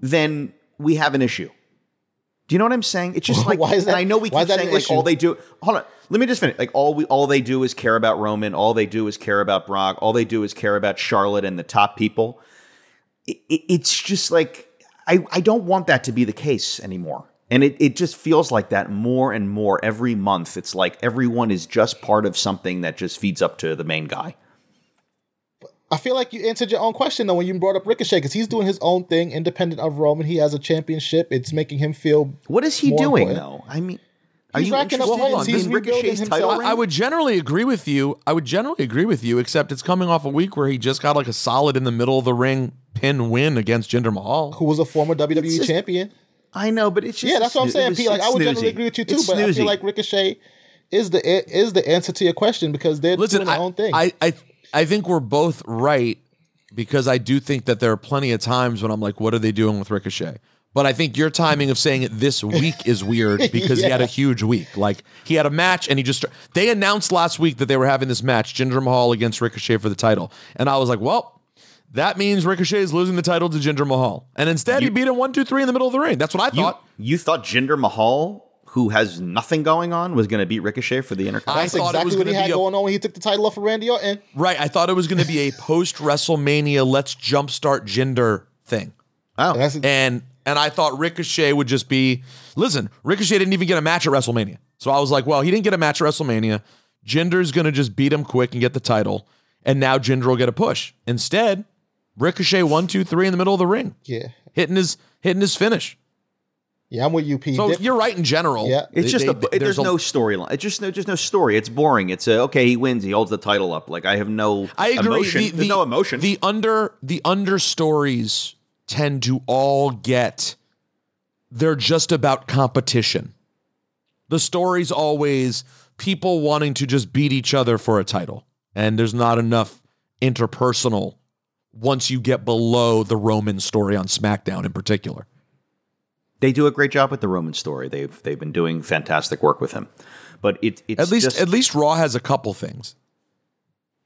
then we have an issue. Do you know what I'm saying? It's just like Why is that- and I know we keep saying like all they do. Hold on, let me just finish. Like all we all they do is care about Roman. All they do is care about Brock. All they do is care about Charlotte and the top people. It, it, it's just like I I don't want that to be the case anymore. And it, it just feels like that more and more every month. It's like everyone is just part of something that just feeds up to the main guy. I feel like you answered your own question though when you brought up Ricochet because he's doing his own thing independent of Roman. He has a championship. It's making him feel. What is he more doing important. though? I mean, are He's you racking up interested wins. in He's Ricochet's title I. I would generally agree with you. I would generally agree with you, except it's coming off a week where he just got like a solid in the middle of the ring pin win against Jinder Mahal. Who was a former WWE just- champion? I know, but it's just Yeah, that's what I'm saying, Pete. Like I would generally agree with you too, It's but I feel like Ricochet is the is the answer to your question because they're Listen, doing their I, own thing. I, I, I think we're both right because I do think that there are plenty of times when I'm like, what are they doing with Ricochet? But I think your timing of saying it this week is weird because he had a huge week. Like he had a match and he just they announced last week that they were having this match, Jinder Mahal against Ricochet for the title. And I was like, well, that means Ricochet is losing the title to Jinder Mahal. And instead he beat him one, two, three in the middle of the ring. That's what I thought. you thought Jinder Mahal, who has nothing going on, was going to beat Ricochet for the Intercontinental? I That's thought it was exactly what he had a- going on when he took the title off of Randy Orton. Right. I thought it was going to be a post WrestleMania, let's jumpstart Jinder thing. Oh, That's and and I thought Ricochet would just be listen. Ricochet didn't even get a match at WrestleMania, so I was like, well, he didn't get a match at WrestleMania. Jinder's gonna just beat him quick and get the title, and now Jinder will get a push. Instead, Ricochet one, two, three in the middle of the ring, yeah, hitting his hitting his finish. yeah. I'm with you, Pete. So Dip- you're right in general. Yeah. It's They- just they- a, they- there's, a- no storyline. It's just no, just no story. It's boring. It's a okay. He wins. He holds the title up. Like I have no. I agree. Emotion. The, there's the- no emotion. The under the under stories tend to all get they're just about competition. The story's always people wanting to just beat each other for a title. And there's not enough interpersonal once you get below the Roman story on SmackDown in particular. they do a great job with the Roman story. They've they've been doing fantastic work with him. But it, it's at least just, at least Raw has a couple things.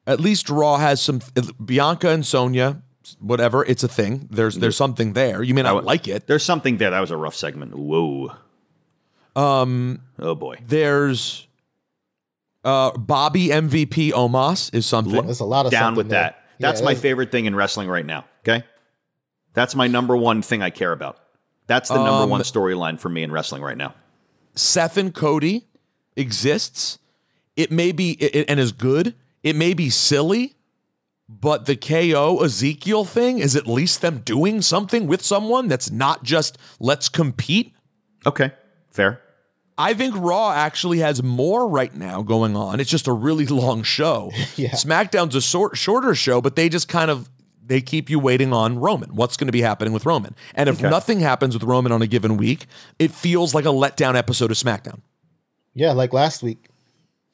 At least Raw has some Bianca and Sonya, whatever. It's a thing. There's there's something there. You may not like it. There's something there. That was a rough segment. Whoa. Um, Oh boy. there's uh Bobby MVP Omos is something. There's a lot of Down something with there. that. That's Yeah, my favorite thing in wrestling right now. Okay. That's my number one thing I care about. That's the number Um, one storyline for me in wrestling right now. Seth and Cody exists. It may be it, and is good. It may be silly, but the KO Ezekiel thing is at least them doing something with someone that's not just let's compete. Okay. Fair. I think Raw actually has more right now going on. It's just a really long show. Yeah. SmackDown's a short, shorter show, but they just kind of they keep you waiting on Roman. What's going to be happening with Roman? And if Okay. nothing happens with Roman on a given week, it feels like a letdown episode of SmackDown, Yeah, like last week.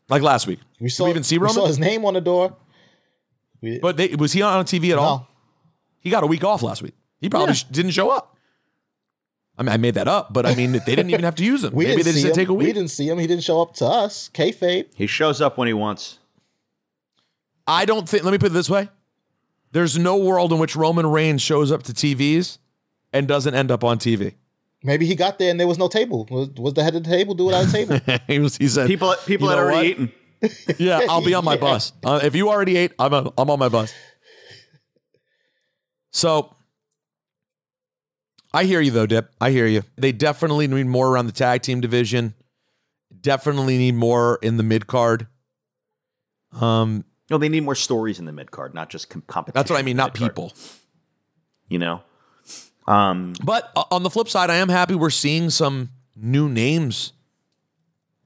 like last week. We saw Did we even see we Roman? saw his name on the door. We, but they, was he on TV at all? He got a week off last week. He probably Yeah. didn't show up. I mean, I made that up, but I mean, they didn't even have to use him. we Maybe didn't they just see said him. take a week. We didn't see him. He didn't show up to us. Kayfabe. He shows up when he wants. I don't think. Let me put it this way: There's no world in which Roman Reigns shows up to TVs and doesn't end up on TV. Maybe he got there and there was no table. Was, was the head of the table? Do without a table. he was. He said, People people You had know already what? eaten. "Yeah, I'll be on my Yeah. bus. Uh, if you already ate, I'm on, I'm on my bus." So, I hear you though, Dip. I hear you. They definitely need more around the tag team division. Definitely need more in the mid card. Um, No, they need more stories in the mid card, not just com- competition. that's what I mean, not mid-card, people. You know. Um. But uh, on the flip side, I am happy we're seeing some new names.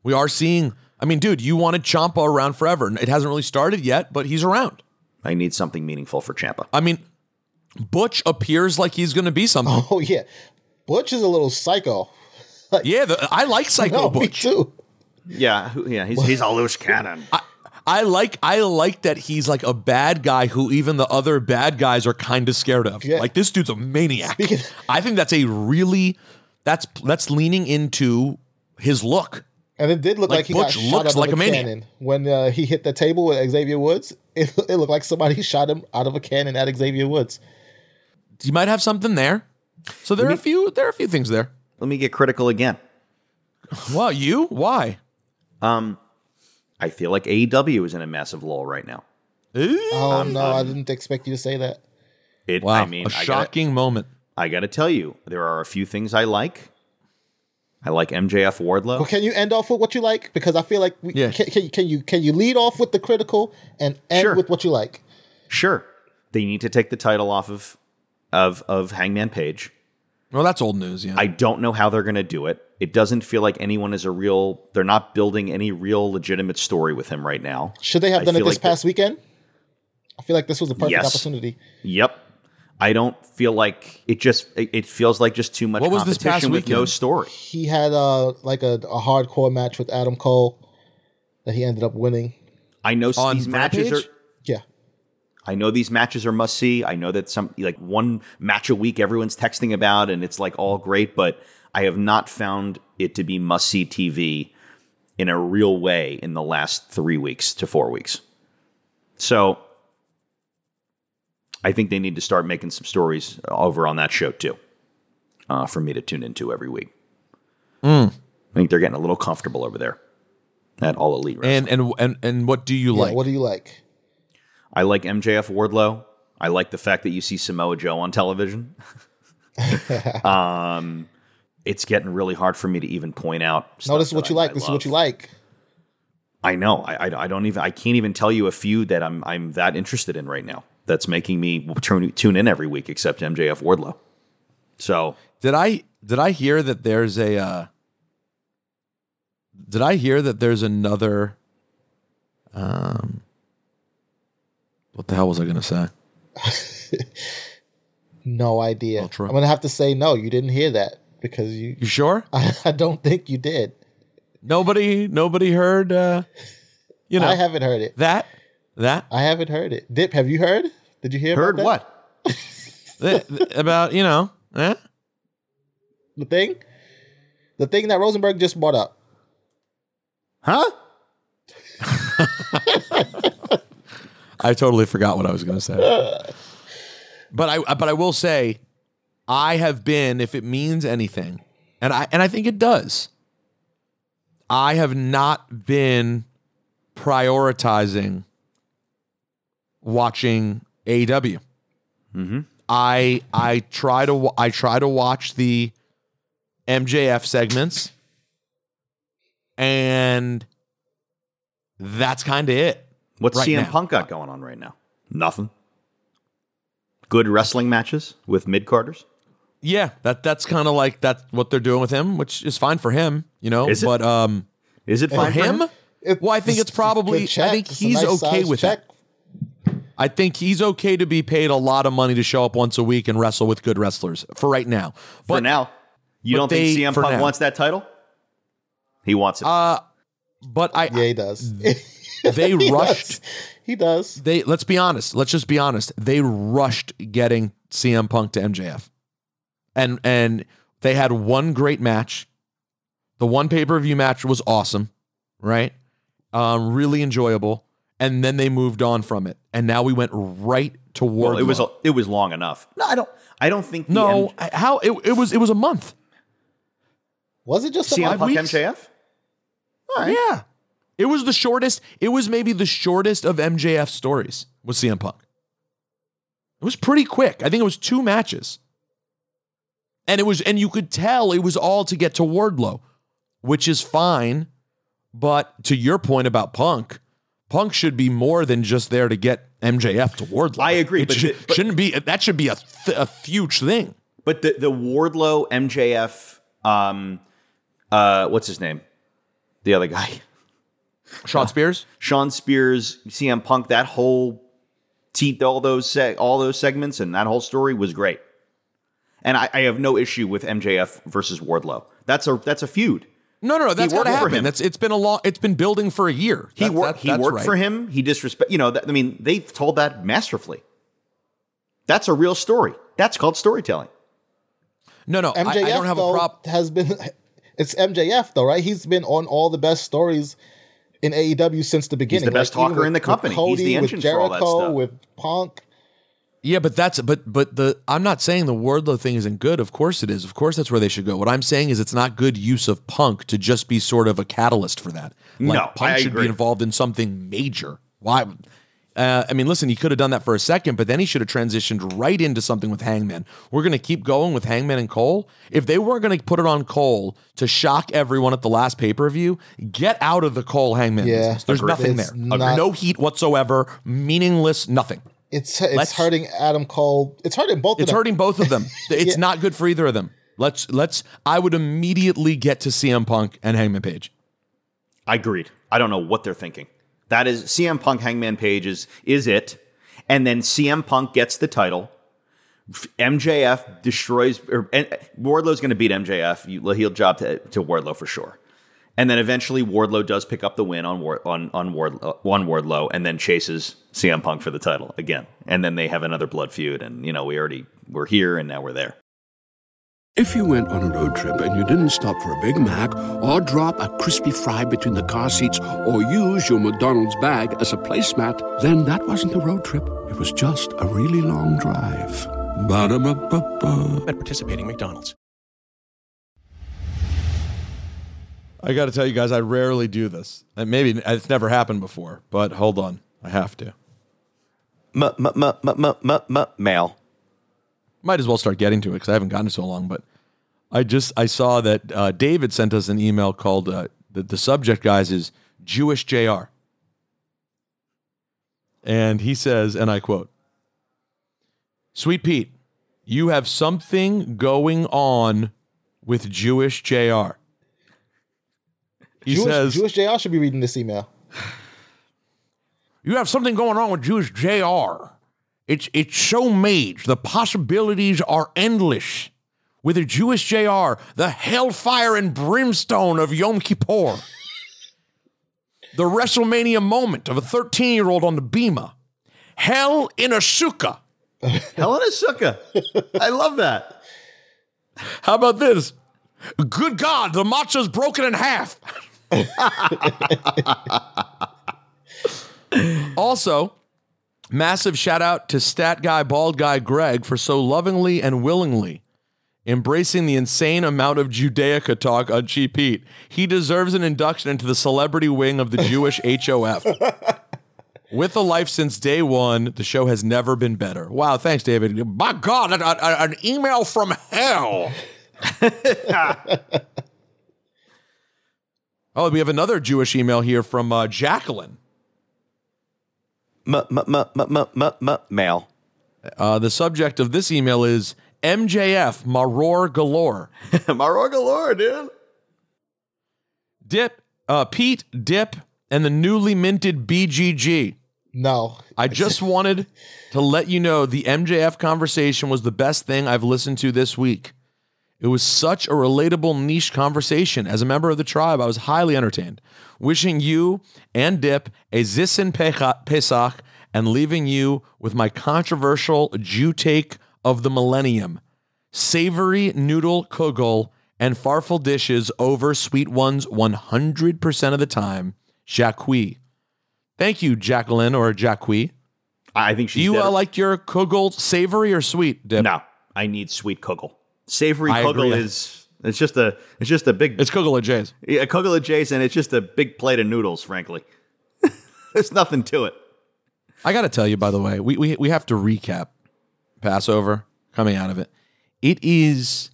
We are seeing. I mean, dude, you wanted Ciampa around forever. It hasn't really started yet, but he's around. I need something meaningful for Ciampa. I mean, Butch appears like he's going to be something. oh yeah, Butch is a little psycho. Yeah, the, I like Psycho No, me Butch. too. Yeah, yeah, he's he's a loose cannon. I like I like that he's like a bad guy who even the other bad guys are kind of scared of. Yeah. Like this dude's a maniac. Speaking- I think that's a really that's that's leaning into his look. And it did look Like, like, he Butch got shot looks out of like a, a maniac. cannon when uh, he hit the table with Xavier Woods. It, it looked like somebody shot him out of a cannon at Xavier Woods. You might have something there. So there are a few there are a few things there. let me get critical again. Well, you? Why? Um, I feel like AEW is in a massive lull right now. Oh no, I didn't expect you to say that. It, Wow, I mean, a I gotta- shocking moment. I got to tell you, there are a few things I like. I like MJF Wardlow. Well, can you end off with what you like? Because I feel like we, Yeah. can, can, can you can you lead off with the critical and end Sure. with what you like? Sure, they need to take the title off of of of Hangman Page. Well, that's old news. Yeah, I don't know how they're going to do it. It doesn't feel like anyone is a real. They're not building any real legitimate story with him right now. Should they have I done it this like that- past weekend? I feel like this was a perfect Yes. opportunity. Yep. I don't feel like it. Just it, it feels like just too much What was this competition past with no story. He had uh like a, a hardcore match with Adam Cole that he ended up winning. I know On these matches are. Rampage? Yeah. I know these matches are must see. I know that some like one match a week everyone's texting about, and it's like all great. But I have not found it to be must see TV in a real way in the last three weeks to four weeks. So I think they need to start making some stories over on that show too, uh, for me to tune into every week. Mm. I think they're getting a little comfortable over there at All Elite. Wrestling. And and and and what do you like? What do you like? I like MJF Wardlow. I like the fact that you see Samoa Joe on television. um, it's getting really hard for me to even point out. No, this is what that you I- like. I This is what you like. I know. I, I I don't even. I can't even tell you a few that I'm I'm that interested in right now. That's making me turn, tune in every week, except MJF Wardlow. So Did I did I hear that there's a uh Did I hear that there's another um What the hell was I going to say? No idea. I'm gonna have to say no. You didn't hear that because you. You sure? I, I don't think you did. Nobody nobody heard uh you know I haven't heard it. That that I haven't heard it. Dip, have you heard? Did you hear? Heard about that? th- th- about, you know, eh? The thing, the thing that Rosenberg just brought up. Huh? I totally forgot what I was going to say. But I but I will say I have been if it means anything and I and I think it does. I have not been prioritizing watching AEW. Mm-hmm. I I try to I try to watch the MJF segments and that's kind of it. What's right CM now. Punk got going on right now? Nothing. Good wrestling matches with mid carders. Yeah, that that's kind of like that's what they're doing with him, which is fine for him, you know. Is it? But um, Is it for fine for him? him? well, I think it's probably. I think It's he's nice okay with check. that. I think he's okay to be paid a lot of money to show up once a week and wrestle with good wrestlers for right now. for now, you but don't they- think CM Punk now. wants that title? He wants it. Uh, but I Yeah, he does. they He rushed. does. He does. They let's be honest. Let's just be honest. They rushed getting CM Punk to MJF, and and they had one great match. The one pay per view match was awesome, right? Um, really enjoyable. And then they moved on from it, and now we went right toward. well, it was it was long enough. No, I don't. I don't think the no. M- how it, it was? It was a month. Was it just a CM month? Punk weeks? MJF. All right. Yeah, it was the shortest. It was maybe the shortest of MJF stories with CM Punk. It was pretty quick. I think it was two matches. And it was and you could tell it was all to get to Wardlow, which is fine. But to your point about Punk, Punk should be more than just there to get MJF to Wardlow. I agree, It but should, but- shouldn't be that should be a, th- a huge thing. But the the Wardlow MJF, um, uh, what's his name? The other guy, Shawn uh, Spears? Shawn Spears, CM Punk. That whole te- all those se- all those segments and that whole story was great. And I, I have no issue with MJF versus Wardlow. That's a that's a feud. No, no, no. That's worked gotta for happen. him. That's it's been a long. It's been building for a year. He That- worked. that- he that's worked right. for him. He disrespect. You know. That, I mean, they've told that masterfully. That's a real story. That's called storytelling. No, no. MJF I don't have though, a problem. has been it's MJF though, right? He's been on all the best stories in AEW since the beginning. the best even talker in the with company. He's Cody, the engine with for all that Jericho, stuff. with Punk. Yeah, but that's but but the I'm not saying the Wardlow thing isn't good. Of course it is. Of course that's where they should go. What I'm saying is it's not good use of Punk to just be sort of a catalyst for that. Like No, Punk I should agree. be involved in something major. Why? Uh, I mean, listen, he could have done that for a second, but then he should have transitioned right into something with Hangman. We're going to keep going with Hangman and Cole. If they weren't going to put it on Cole to shock everyone at the last pay per view, get out of the Cole Hangman Yeah, business. There's agreed. nothing It's there. not- no heat whatsoever. Meaningless. Nothing. It's it's Let's- hurting Adam Cole. It's hurting both. It's of them. It's hurting both of them. It's Yeah. not good for either of them. Let's let's. I would immediately get to CM Punk and Hangman Page. I agreed. I don't know what they're thinking. That is CM Punk Hangman Page is, is it. And then CM Punk gets the title. MJF destroys or and Wardlow's going to beat MJF. You, he'll job to, to Wardlow for sure. And then eventually Wardlow does pick up the win on on on Ward, uh, on Wardlow and then chases CM Punk for the title again. And then they have another blood feud and you know we already we're here and now we're there. If you went on a road trip and you didn't stop for a Big Mac or drop a crispy fry between the car seats or use your McDonald's bag as a placemat, then that wasn't a road trip. It was just a really long drive. Ba-da-ba-ba-ba. At participating McDonald's. I got to tell you guys, I rarely do this. And maybe it's never happened before, but hold on, I have to. M- m- m- m- m- m- mail. Might as well start getting to it because I haven't gotten to so long. But I just I saw that uh, David sent us an email called uh, the the subject guys is Jewish Jr. And he says, and I quote, "Sweet Pete, you have something going on with Jewish Jr." He Jewish, says, Jewish JR should be reading this email. You have something going on with Jewish JR. It's it's so made. The possibilities are endless. With a Jewish JR, the hellfire and brimstone of Yom Kippur. the WrestleMania moment of a 13-year-old on the bimah. Hell in a sukkah. Hell in a sukkah. I love that. How about this? Good God, the matzah's broken in half. also, massive shout out to stat guy, bald guy Greg for so lovingly and willingly embracing the insane amount of Judaica talk on Cheap Heat. He deserves an induction into the celebrity wing of the Jewish HOF. With a life since day one, the show has never been better. Wow, thanks, David. By God, a- a- an email from hell. oh, we have another Jewish email here from uh, Jacqueline. M- m- m- m- m- m- mail. Uh, the subject of this email is MJF Maror Galore. Maror Galore, dude. Dip, uh, Pete, Dip, and the newly minted BGG. No. I just wanted to let you know the MJF conversation was the best thing I've listened to this week. It was such a relatable niche conversation. As a member of the tribe, I was highly entertained. Wishing you and Dip a Zissin Pesach and leaving you with my controversial Jew take of the millennium. Savory noodle kugel and farfel dishes over sweet ones 100% of the time. Jacques. Thank you, Jacqueline or Jacques. I think Do she's you uh, like your kugel savory or sweet, Dip? No, I need sweet kugel. Savory I kugel agree. is it's just a it's just a big It's kugel at Jay's. yeah kugel at Jay's and it's just a big plate of noodles. Frankly, there's nothing to it. I got to tell you, by the way, we, we, we have to recap Passover coming out of it. It is,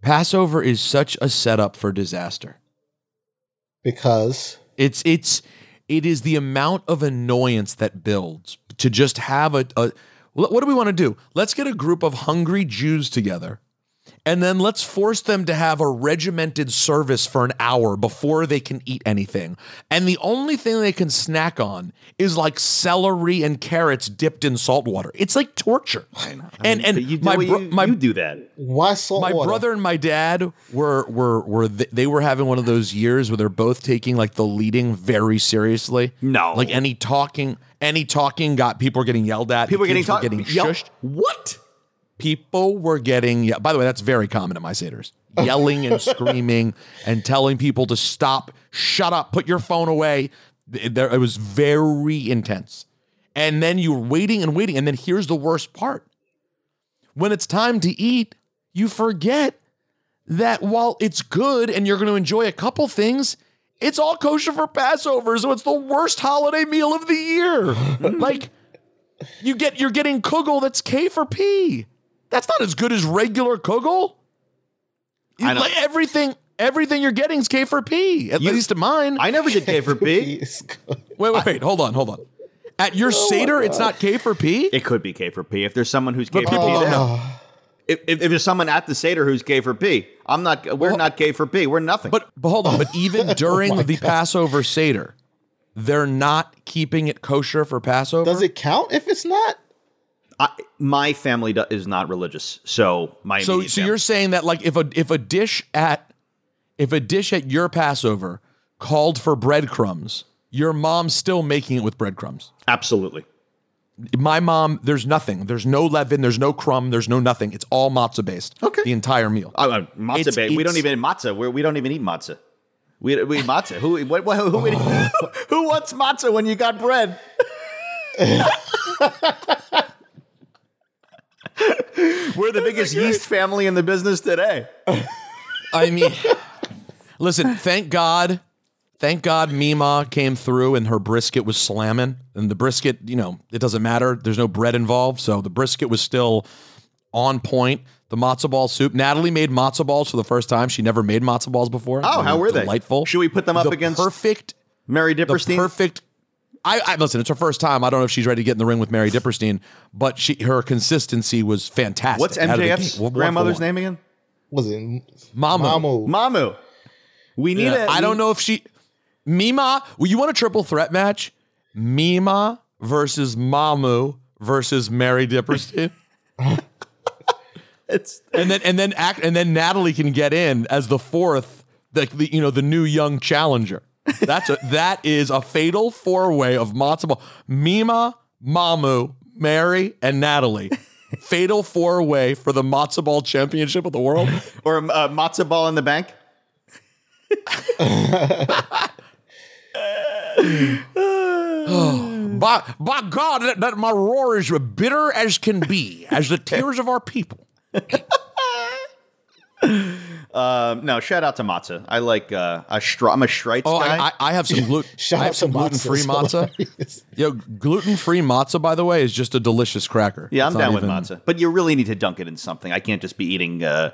Passover is such a setup for disaster. Because It's, it's, it is the amount of annoyance that builds to just have a, a what do we want to do? Let's get a group of hungry Jews together and then let's force them to have a regimented service for an hour before they can eat anything. And the only thing they can snack on is like celery and carrots dipped in salt water. It's like torture. and and you, my bro- you, my you do that. why salt my water? brother and my dad were were were th- they were having one of those years where they're both taking like the leading very seriously. No. like any talking, any talking got people were getting yelled at. People the are getting kids were talk- getting yell- shushed. What? People were getting. By the way, that's very common at my seders. Yelling and screaming and telling people to stop, shut up, put your phone away. Th- There, it was very intense. And then you're waiting and waiting. And then here's the worst part when it's time to eat, you forget that while it's good and you're going to enjoy a couple things, it's all kosher for Passover. So it's the worst holiday meal of the year. like, you get you're getting kugel that's K for P. That's not as good as regular kugel. You- I know. Like everything, everything you're getting is K for P. At least in mine. I never did K for P. Wait, wait, wait. Hold on, hold on. At your oh Seder, it's not K for P. It could be K for P if there's someone who's K But for people P. don't there. know. Oh. If, if, if there's someone at the Seder who's K for P, I'm not. We're not K for P. We're nothing. But but hold on. But even oh during the Passover Seder, they're not keeping it kosher for Passover. Does it count if it's not? I, my family do, is not religious, so my So so family- you're saying that like if a if a dish at if a dish at your Passover called for breadcrumbs, your mom's still making it with breadcrumbs. absolutely. My mom, there's nothing. There's no leaven. There's no crumb. There's no nothing. It's all matzah based. Okay. The entire meal. Uh, uh, matzah. It's- ba- we don't even eat matzah. We're, we don't even eat matzah. We, we eat matzah. Who what, what, who, who, who wants matzah when you got bread? We're the biggest yeast family in the business today. I mean, listen, thank God, thank God Mima came through and her brisket was slamming. And the brisket, you know, it doesn't matter. There's no bread involved. So the brisket was still on point. The matzo ball soup. Natalie made matzo balls for the first time. She never made matzo balls before. Oh, how were they? Delightful. Should we put them up The against perfect Mary the Diperstein? perfect. I, I listen. It's her first time. I don't know if she's ready to get in the ring with Mary Diperstein, but she her consistency was fantastic. What's out MJF's gate. Grandmother's name again? Was it Mamu. Mamu? Mamu. We need Yeah, a. I don't know if she Mima. Well, you want a triple threat match? Mima versus Mamu versus Mary Diperstein. It's and then and then act and then Natalie can get in as the fourth, the, the you know the new young challenger. That's a that is a fatal four way of matzo ball. Mima, Mamu, Mary, and Natalie. fatal four way for the matzo ball championship of the world. or uh, matzo ball in the bank. by, by God, that, that maror is bitter as can be, as the tears of our people. Um, no, shout out to matzah. I like uh, a str- I'm a Streit's Oh, guy. I, I, I have some gluten. Shout I out have some to gluten free matzah. matzah. Yo, gluten free matzah, by the way, is just a delicious cracker. yeah, I'm It's not down with even- matzah, but you really need to dunk it in something. I can't just be eating, uh,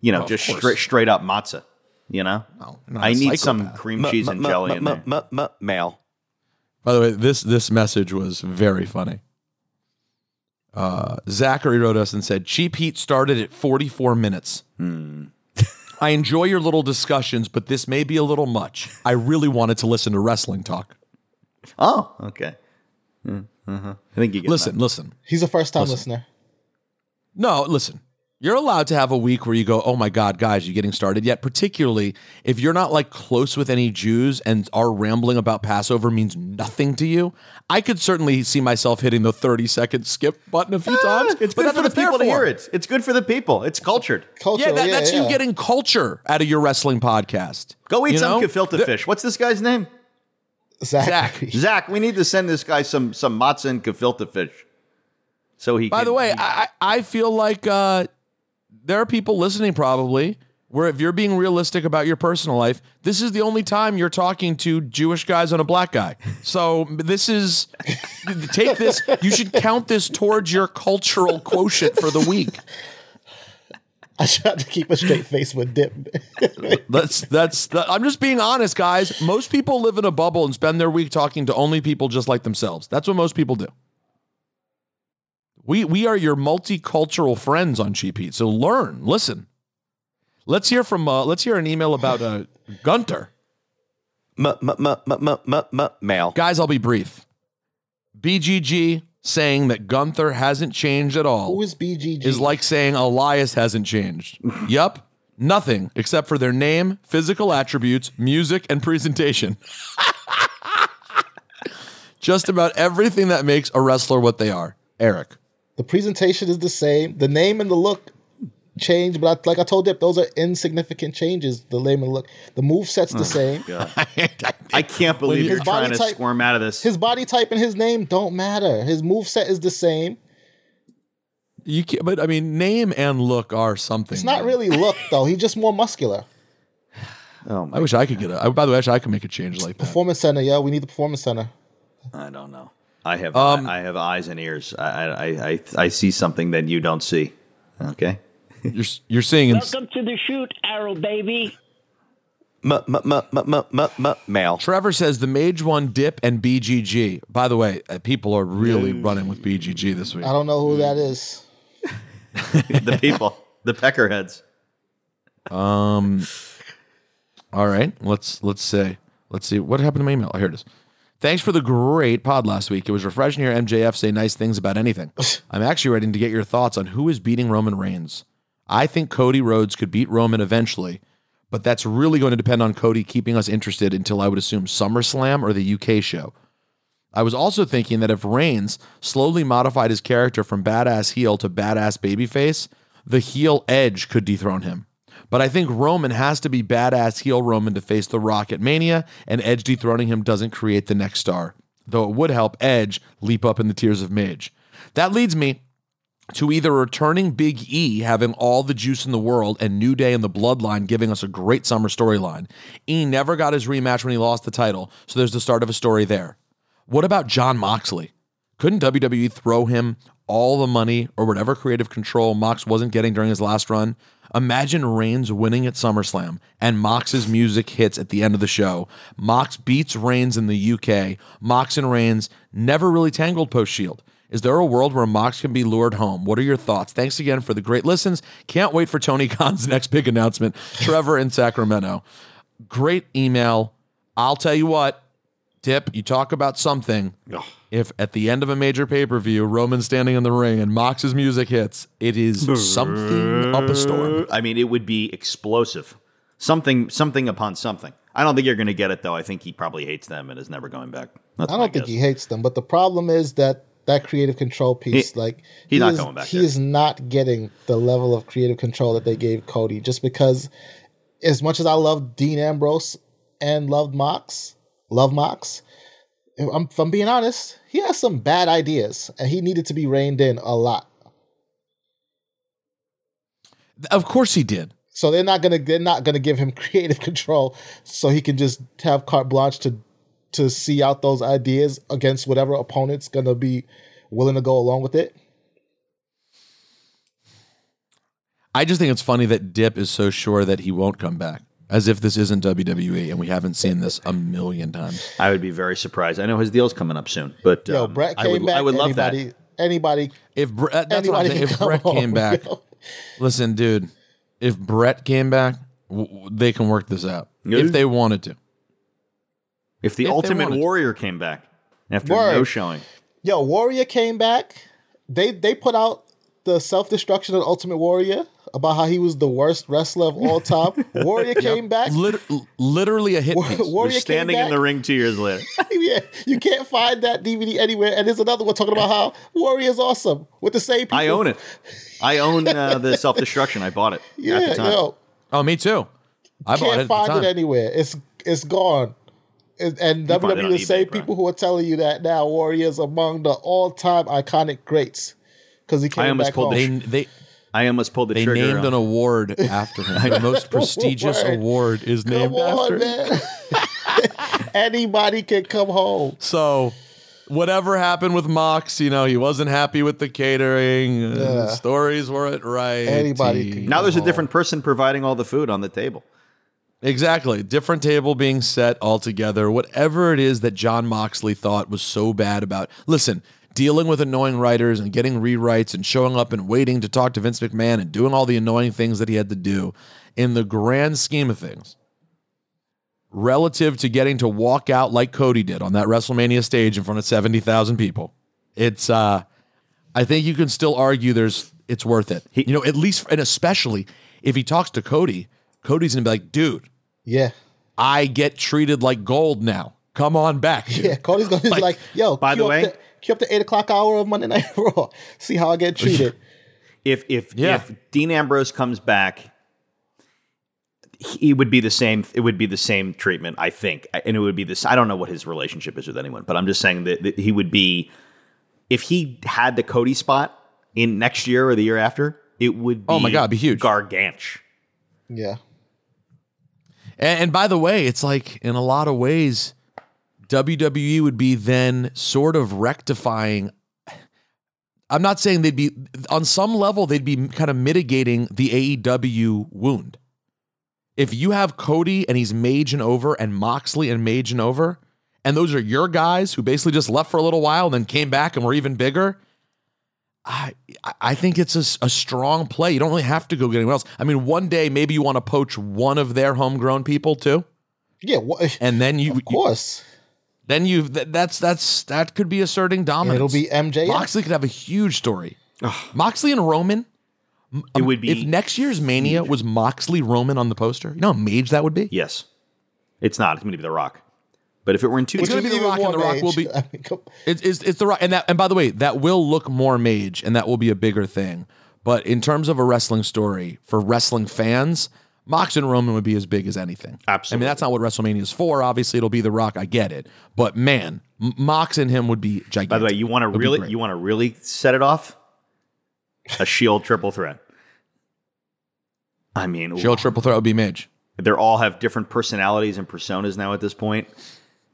you know, Oh, just course. straight straight up matzah. You know, not I a need some cream cheese and jelly in there. Male. By the way, this this message was very funny. Uh, Zachary wrote us and said, "Cheap Heat started at 44 minutes. Hmm. I enjoy your little discussions, but this may be a little much. I really wanted to listen to wrestling talk. Oh, okay. Mm, uh-huh. I think you get Listen, listen. He's a first time Listen. listener. No, listen. You're allowed to have a week where you go, oh my God, guys, you getting started yet? Particularly if you're not like close with any Jews and our rambling about Passover means nothing to you. I could certainly see myself hitting the 30 second skip button a few times. Ah, It's good for the there people to hear it. It's good for the people. It's cultured. Culture, Yeah, that, yeah, that's you getting culture out of your wrestling podcast. Go eat You some know? gefilte The- fish. What's this guy's name? Zach. Zach. We need to send this guy some some matzah and gefilte fish. So he. By can, the way, I, I I feel like uh, there are people listening probably where if you're being realistic about your personal life, this is the only time you're talking to Jewish guys and a black guy. So this is take this. You should count this towards your cultural quotient for the week. I tried to keep a straight face with dip. That's that's. That, I'm just being honest, guys. Most people live in a bubble and spend their week talking to only people just like themselves. That's what most people do. We we are your multicultural friends on Cheap Heat. So learn, listen. Let's hear from. Uh, let's hear an email about uh, Gunther. Male. Guys, I'll be brief. BGG saying that Gunther hasn't changed at all. Who is BGG? is like saying Elias hasn't changed. yup. Nothing except for their name, physical attributes, music, and presentation. Just about everything that makes a wrestler what they are. Eric. The presentation is the same. The name and the look change, but I, like I told Dip, those are insignificant changes. The layman look, the move set's the Oh, same. I can't believe His you're body trying to type- squirm out of this. His body type and his name don't matter. His move set is the same. You can't, but I mean, name and look are something. It's not really look though. He's just more muscular. Oh I wish I could get it. By the way, I wish I could make a change like that. Performance center, yeah. We need the performance center. I don't know. I have Um, I, I have eyes and ears. I, I I I see something that you don't see. Okay. You're you're seeing in Welcome to the shoot, Arrow baby. M- m- m- m- m- m- male. Trevor says the Mage one dip and BGG. By the way, uh, people are really running with BGG this week. I don't know who that is. the people, the peckerheads. Um. All right, let's let's say let's see what happened to my email. Oh, here it is. Thanks for the great pod last week. It was refreshing to hear MJF say nice things about anything. I'm actually ready to get your thoughts on who is beating Roman Reigns. I think Cody Rhodes could beat Roman eventually, but that's really going to depend on Cody keeping us interested until I would assume SummerSlam or the UK show. I was also thinking that if Reigns slowly modified his character from badass heel to badass babyface, the heel edge could dethrone him. But I think Roman has to be badass heel Roman to face The Rock at Mania, and Edge dethroning him doesn't create the next star, though it would help Edge leap up in the tears of Mage. That leads me to either returning Big E having all the juice in the world and New Day and the Bloodline giving us a great summer storyline. E never got his rematch when he lost the title, so there's the start of a story there. What about Jon Moxley? Couldn't WWE throw him all the money or whatever creative control Mox wasn't getting during his last run? Imagine Reigns winning at SummerSlam and Mox's music hits at the end of the show. Mox beats Reigns in the UK. Mox and Reigns never really tangled post Shield. Is there a world where Mox can be lured home? What are your thoughts? Thanks again for the great listens. Can't wait for Tony Khan's next big announcement. Trevor in Sacramento. Great email. I'll tell you what, Dip, you talk about something. If at the end of a major pay per view, Roman's standing in the ring and Mox's music hits, it is something up a storm. I mean, it would be explosive. Something, something upon something. I don't think you're going to get it though. I think he probably hates them and is never going back. That's I don't think guess. he hates them, but the problem is that that creative control piece, He- like he's he not is, going back He there. is not getting the level of creative control that they gave Cody. Just because, as much as I love Dean Ambrose and loved Mox, love Mox. If I'm, if I'm being honest, he has some bad ideas, and he needed to be reined in a lot. Of course he did. So they're not gonna they're not gonna give him creative control, so he can just have carte blanche to to see out those ideas against whatever opponent's gonna be willing to go along with it. I just think it's funny that Dip is so sure that he won't come back, as if this isn't WWE and we haven't seen this a million times. I would be very surprised. I know his deal's coming up soon, but Yo, um, Brett I would, back. I would love anybody, that. Anybody, If Brett, that's what I'm saying. If come Brett came home, back, yo. listen, dude. If Brett came back, w- w- they can work this out Yeah. if they wanted to. If the If Ultimate wanted to. Warrior came back after Word. no showing, Yo, Warrior came back. They they put out the self destruction of Ultimate Warrior about how he was the worst wrestler of all time. Warrior came back. Lit- literally a hit War- piece. Warrior we're standing came in the ring two years later. yeah, you can't find that DVD anywhere. And there's another one talking about how Warrior's awesome with the same people. I own it. I own uh, the self destruction. I bought it at Yeah, the time. yo, Oh, me too. I bought it can't at the find time. it anywhere. It's it's gone. And, and can find it WWE, the same Brian. people who are telling you that now Warrior's among the all time iconic greats because he came I almost back pulled home. the They they I almost pulled the they trigger. named on- an award after him. the most prestigious Word. award is named Come after on, him. man. Anybody can come home. So, whatever happened with Mox, you know, he wasn't happy with the catering. Yeah. stories weren't right. Anybody can now there's a Oh. different person providing all the food on the table. Exactly. Different table being set altogether. Whatever it is that Jon Moxley thought was so bad about. Listen, dealing with annoying writers and getting rewrites and showing up and waiting to talk to Vince McMahon and doing all the annoying things that he had to do in the grand scheme of things. Relative to getting to walk out like Cody did on that WrestleMania stage in front of 70,000 people. It's uh I think you can still argue there's it's worth it. you know, at least and especially if he talks to Cody, Cody's gonna be like, dude, Yeah. I get treated like gold now. Come on back. dude." Yeah, Cody's gonna be like, yo, By queue the up way- queue up the eight o'clock hour of Monday Night Raw. See how I get treated. If if Yeah. if Dean Ambrose comes back, he would be the same. It would be the same treatment, I think, and it would be this. I don't know what his relationship is with anyone, but I'm just saying that, that he would be. If he had the Cody spot in next year or the year after, it would. be Oh my God, be huge. gargantuan. Yeah. And, and by the way, it's like in a lot of ways, WWE would be then sort of rectifying. I'm not saying they'd be on some level they'd be kind of mitigating the AEW wound. If you have Cody and he's maging over and Moxley and maging over, and those are your guys who basically just left for a little while and then came back and were even bigger, I I think it's a, a strong play. You don't really have to go get anyone else. I mean, one day maybe you want to poach one of their homegrown people too, Yeah. What, and then you of course. Then you th- that's that's that could be asserting dominance. It'll be MJ. Moxley could have a huge story. Moxley and Roman. m- It would be if next year's Mania was Moxley Roman on the poster. You know how mage that would be. Yes, it's not. It's going to be The Rock. But if it were in two, It's going to be the Rock, and the Rock will be. It's, it's it's the Rock, and that and by the way, that will look more mage, and that will be a bigger thing. But in terms of a wrestling story for wrestling fans, Mox and Roman would be as big as anything. Absolutely. I mean, that's not what WrestleMania is for. Obviously, it'll be The Rock. I get it, but man, M- Mox and him would be gigantic. By the way, you want to really you want to really set it off? A Shield triple threat. I mean, Shield triple threat would be mage. They all have different personalities and personas now at this point.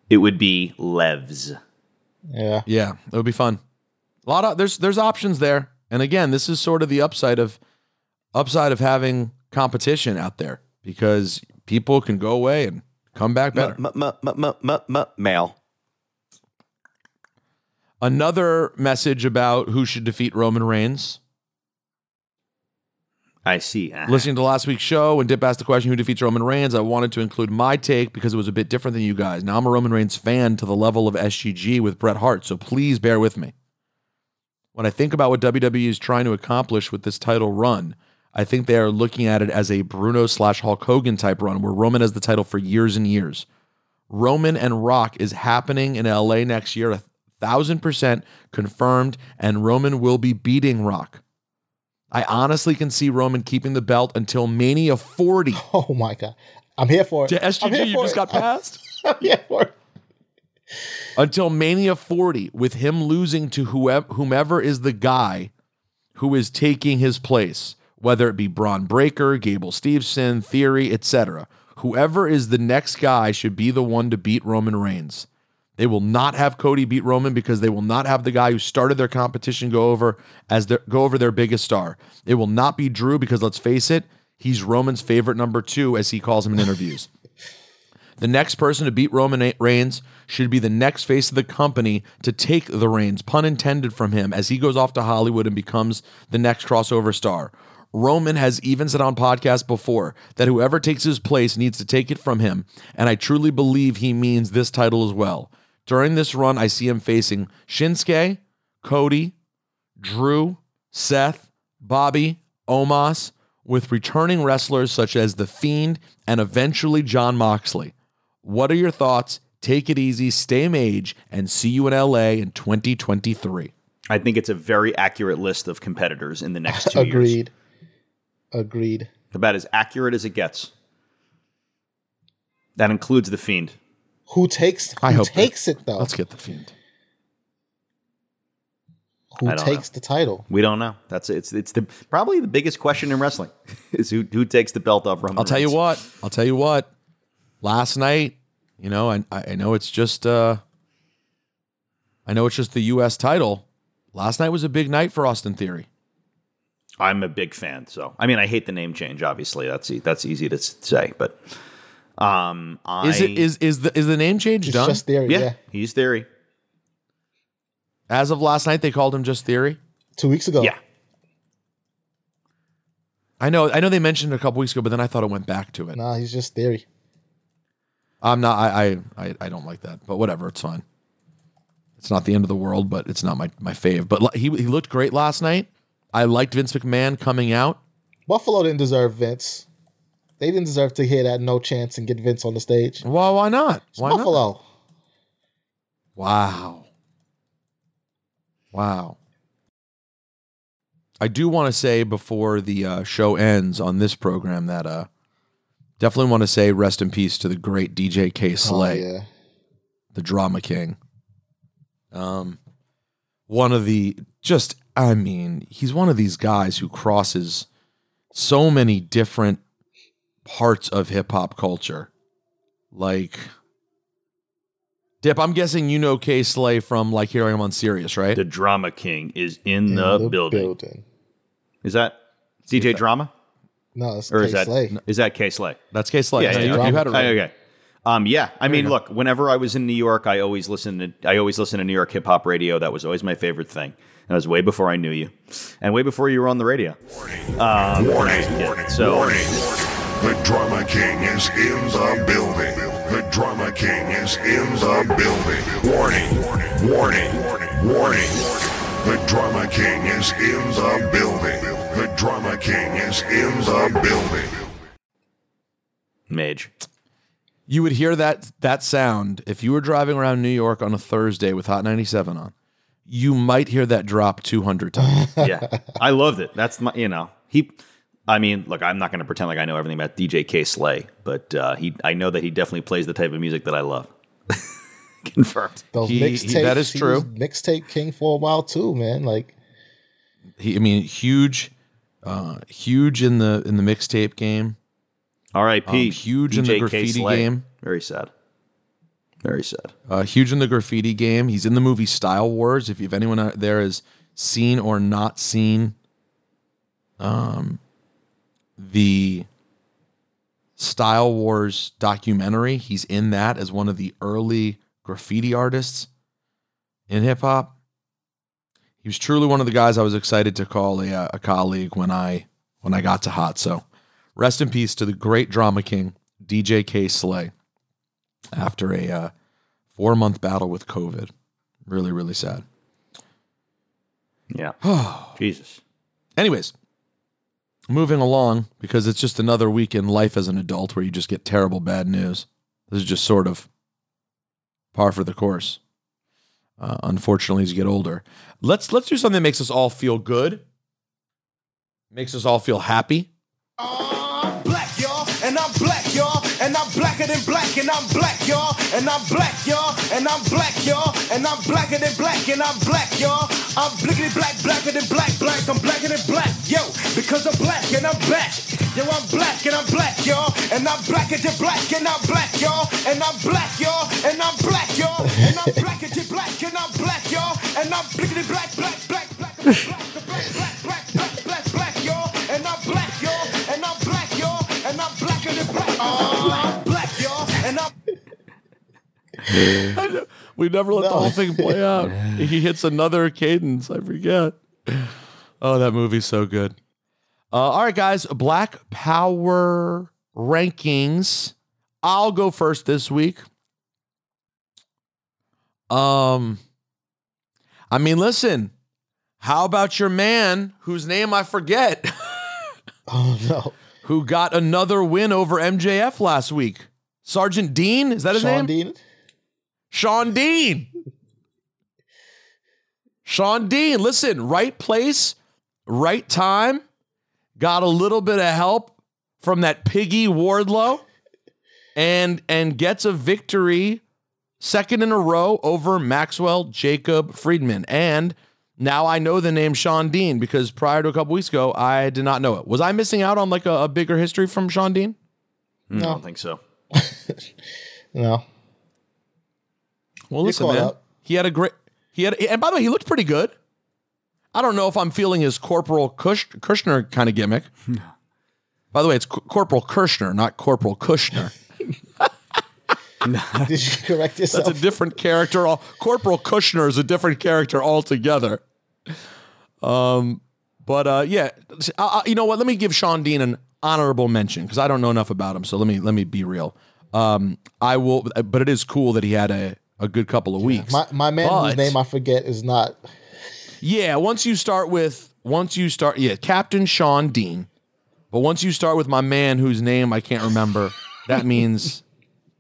It would be Levs. Yeah. Yeah, it would be fun. A lot of there's there's options there. And again, this is sort of the upside of upside of having competition out there because people can go away and come back better. Male. Another message about who should defeat Roman Reigns. I see. Ah. Listening to last week's show, when Dip asked the question who defeats Roman Reigns, I wanted to include my take because it was a bit different than you guys. Now I'm a Roman Reigns fan to the level of SGG with Bret Hart, so please bear with me. When I think about what WWE is trying to accomplish with this title run, I think they are looking at it as a Bruno slash Hulk Hogan type run where Roman has the title for years and years. Roman and Rock is happening in LA next year, a thousand percent confirmed, and Roman will be beating Rock. I honestly can see Roman keeping the belt until Mania 40. Oh my god. I'm here for it. To I'm SGG, here you for just it. got passed? I'm here for it. until Mania 40 with him losing to whoever, whomever is the guy who is taking his place, whether it be Bron Breakker, Gable Steveson, Theory, etc. Whoever is the next guy should be the one to beat Roman Reigns. They will not have Cody beat Roman because they will not have the guy who started their competition go over as their go over their biggest star. It will not be Drew because let's face it, he's Roman's favorite number 2 as he calls him in interviews. The next person to beat Roman Reigns should be the next face of the company to take the reins, pun intended from him, as he goes off to Hollywood and becomes the next crossover star. Roman has even said on podcast before that whoever takes his place needs to take it from him, and I truly believe he means this title as well. During this run, I see him facing Shinsuke, Cody, Drew, Seth, Bobby, Omos, with returning wrestlers such as The Fiend and eventually Jon Moxley. What are your thoughts? Take it easy, stay mage, and see you in LA in 2023. I think it's a very accurate list of competitors in the next two years. Agreed. Agreed. About as accurate as it gets. That includes the Fiend. Who takes I hope takes it though? Let's get the Fiend. Who I don't takes the title? We don't know. That's it's it's the probably the biggest question in wrestling is who who takes the belt off Roman. I'll tell you what. I'll tell you what. Last night, you know, I I know it's just uh I know it's just the US title. Last night was a big night for Austin Theory. I'm a big fan. So I mean, I hate the name change. Obviously, that's e- that's easy to say, but um, I, Is it is is the is the name change It's done? just theory. yeah, Yeah. he's theory. As of last night, they called him just Theory. Two weeks ago. Yeah, I know I know they mentioned it a couple weeks ago, but then I thought it went back to it. Nah, he's just theory. I'm not. I, I I I don't like that, but whatever. It's fine. It's not the end of the world, but it's not my my fave. But he he looked great last night. I liked Vince McMahon coming out. Buffalo didn't deserve Vince. They didn't deserve to hear that no chance and get Vince on the stage. Well, why not? It's Why not? Buffalo. Wow. Wow. I do want to say before the uh, show ends on this program that uh, definitely want to say rest in peace to the great DJ Kay Slay, Oh, yeah. the drama king. Um, one of the just, I mean, he's one of these guys who crosses so many different parts of hip hop culture. Like, Dip, I'm guessing you know K. Slay from like hearing him on Sirius, right? The Drama King is in, the, building. Is that DJ Drama? No, it's or K. is that Slay. is that Kay Slay? That's Kay Slay. Yeah, No, yeah, you- you had it right. Okay. Um, yeah, I There mean, you look, whenever I was in New York, I always listened to I always listened to New York hip hop radio. That was always my favorite thing. That was way before I knew you, and way before you were on the radio. Um, when I was. So Warning. The Drama King is in the building. The Drama King is in the building. Warning! Warning. Warning. Warning. The Drama King is in the building. The Drama King is in the building. Mage. You would hear that that sound if you were driving around New York on a Thursday with Hot 97 on. You might hear that drop 200 times. yeah, I loved it. That's my, you know, he. I mean, look, I'm not going to pretend like I know everything about DJ Kay Slay, but uh, he, I know that he definitely plays the type of music that I love. Confirmed. Those He- mixtapes. he- that is true. Mixtape king for a while too, man. Like He, I mean, huge, uh, huge in the in the mixtape game. R.I.P. Um, huge in the graffiti game. Very sad. Very sad. Uh, huge in the graffiti game. He's in the movie Style Wars. If, if anyone out there has seen or not seen um, the Style Wars documentary, he's in that as one of the early graffiti artists in hip hop. He was truly one of the guys I was excited to call a, uh, a colleague when I when I got to Hot. So, rest in peace to the great drama king DJ Kay Slay after a uh, four month battle with COVID. Really, really sad. Yeah. Jesus. Anyways, moving along because it's just another week in life as an adult where you just get terrible bad news. This is just sort of par for the course. Uh, unfortunately, as you get older, let's let's do something that makes us all feel good, makes us all feel happy. black, y'all, and I'm black, y'all, and I'm blacker than black, and I'm black, y'all, and I'm black, y'all, and I'm black, y'all, and I'm blacker than black, and I'm black, y'all. I'm blickety black, blacker than black, black, I'm blacker than black, yo, because I'm black and I'm black. Yo, I'm black and I'm black, y'all, and I'm blacker than black, and I'm black, y'all, and I'm black, y'all, and I'm black, y'all, and I'm blacker than black, and I'm black, y'all, and I'm blickety black, black, black, black, black, black, black, black. We never let the whole thing play out. he hits another cadence. I forget. Oh, that movie's so good. Uh, all right, guys. Black Power rankings. I'll go first this week. Um, I mean, listen. How about your man, whose name I forget, Oh no. who got another win over MJF last week? Sergeant Dean, is that his Sean name? Dean. Shawn Dean. Shawn Dean, listen, right place, right time. Got a little bit of help from that piggy Wardlow and and gets a victory second in a row over Maxwell Jacob Friedman. And now I know the name Shawn Dean because prior to a couple weeks ago, I did not know it. Was I missing out on like a, a bigger history from Shawn Dean? Hmm. I don't think so. No. Well, listen, man. He had a great. He had, and by the way, he looked pretty good. I don't know if I'm feeling his Corporal Kush, Kushner kind of gimmick. by the way, it's Cor- Corporal Kushner, not Corporal Kushner. Did you correct yourself? That's a different character. All Corporal Kushner is a different character altogether. Um, but uh, yeah, I, I- you know what? Let me give Shawn Dean an honorable mention because I don't know enough about him. So let me let me be real. Um, I will, but it is cool that he had a, a good couple of weeks. my my man whose name I forget is not. Yeah, once you start with once you start yeah, Captain Shawn Dean. But once you start with my man whose name I can't remember, that means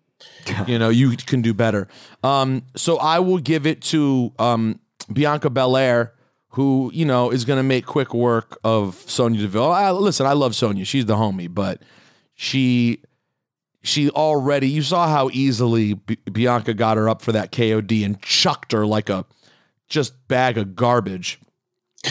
you know, you can do better. Um so I will give it to um Bianca Belair who you know is going to make quick work of Sonya Deville. I, listen, I love Sonya; she's the homie, but she she already you saw how easily B- Bianca got her up for that KOD and chucked her like a just bag of garbage.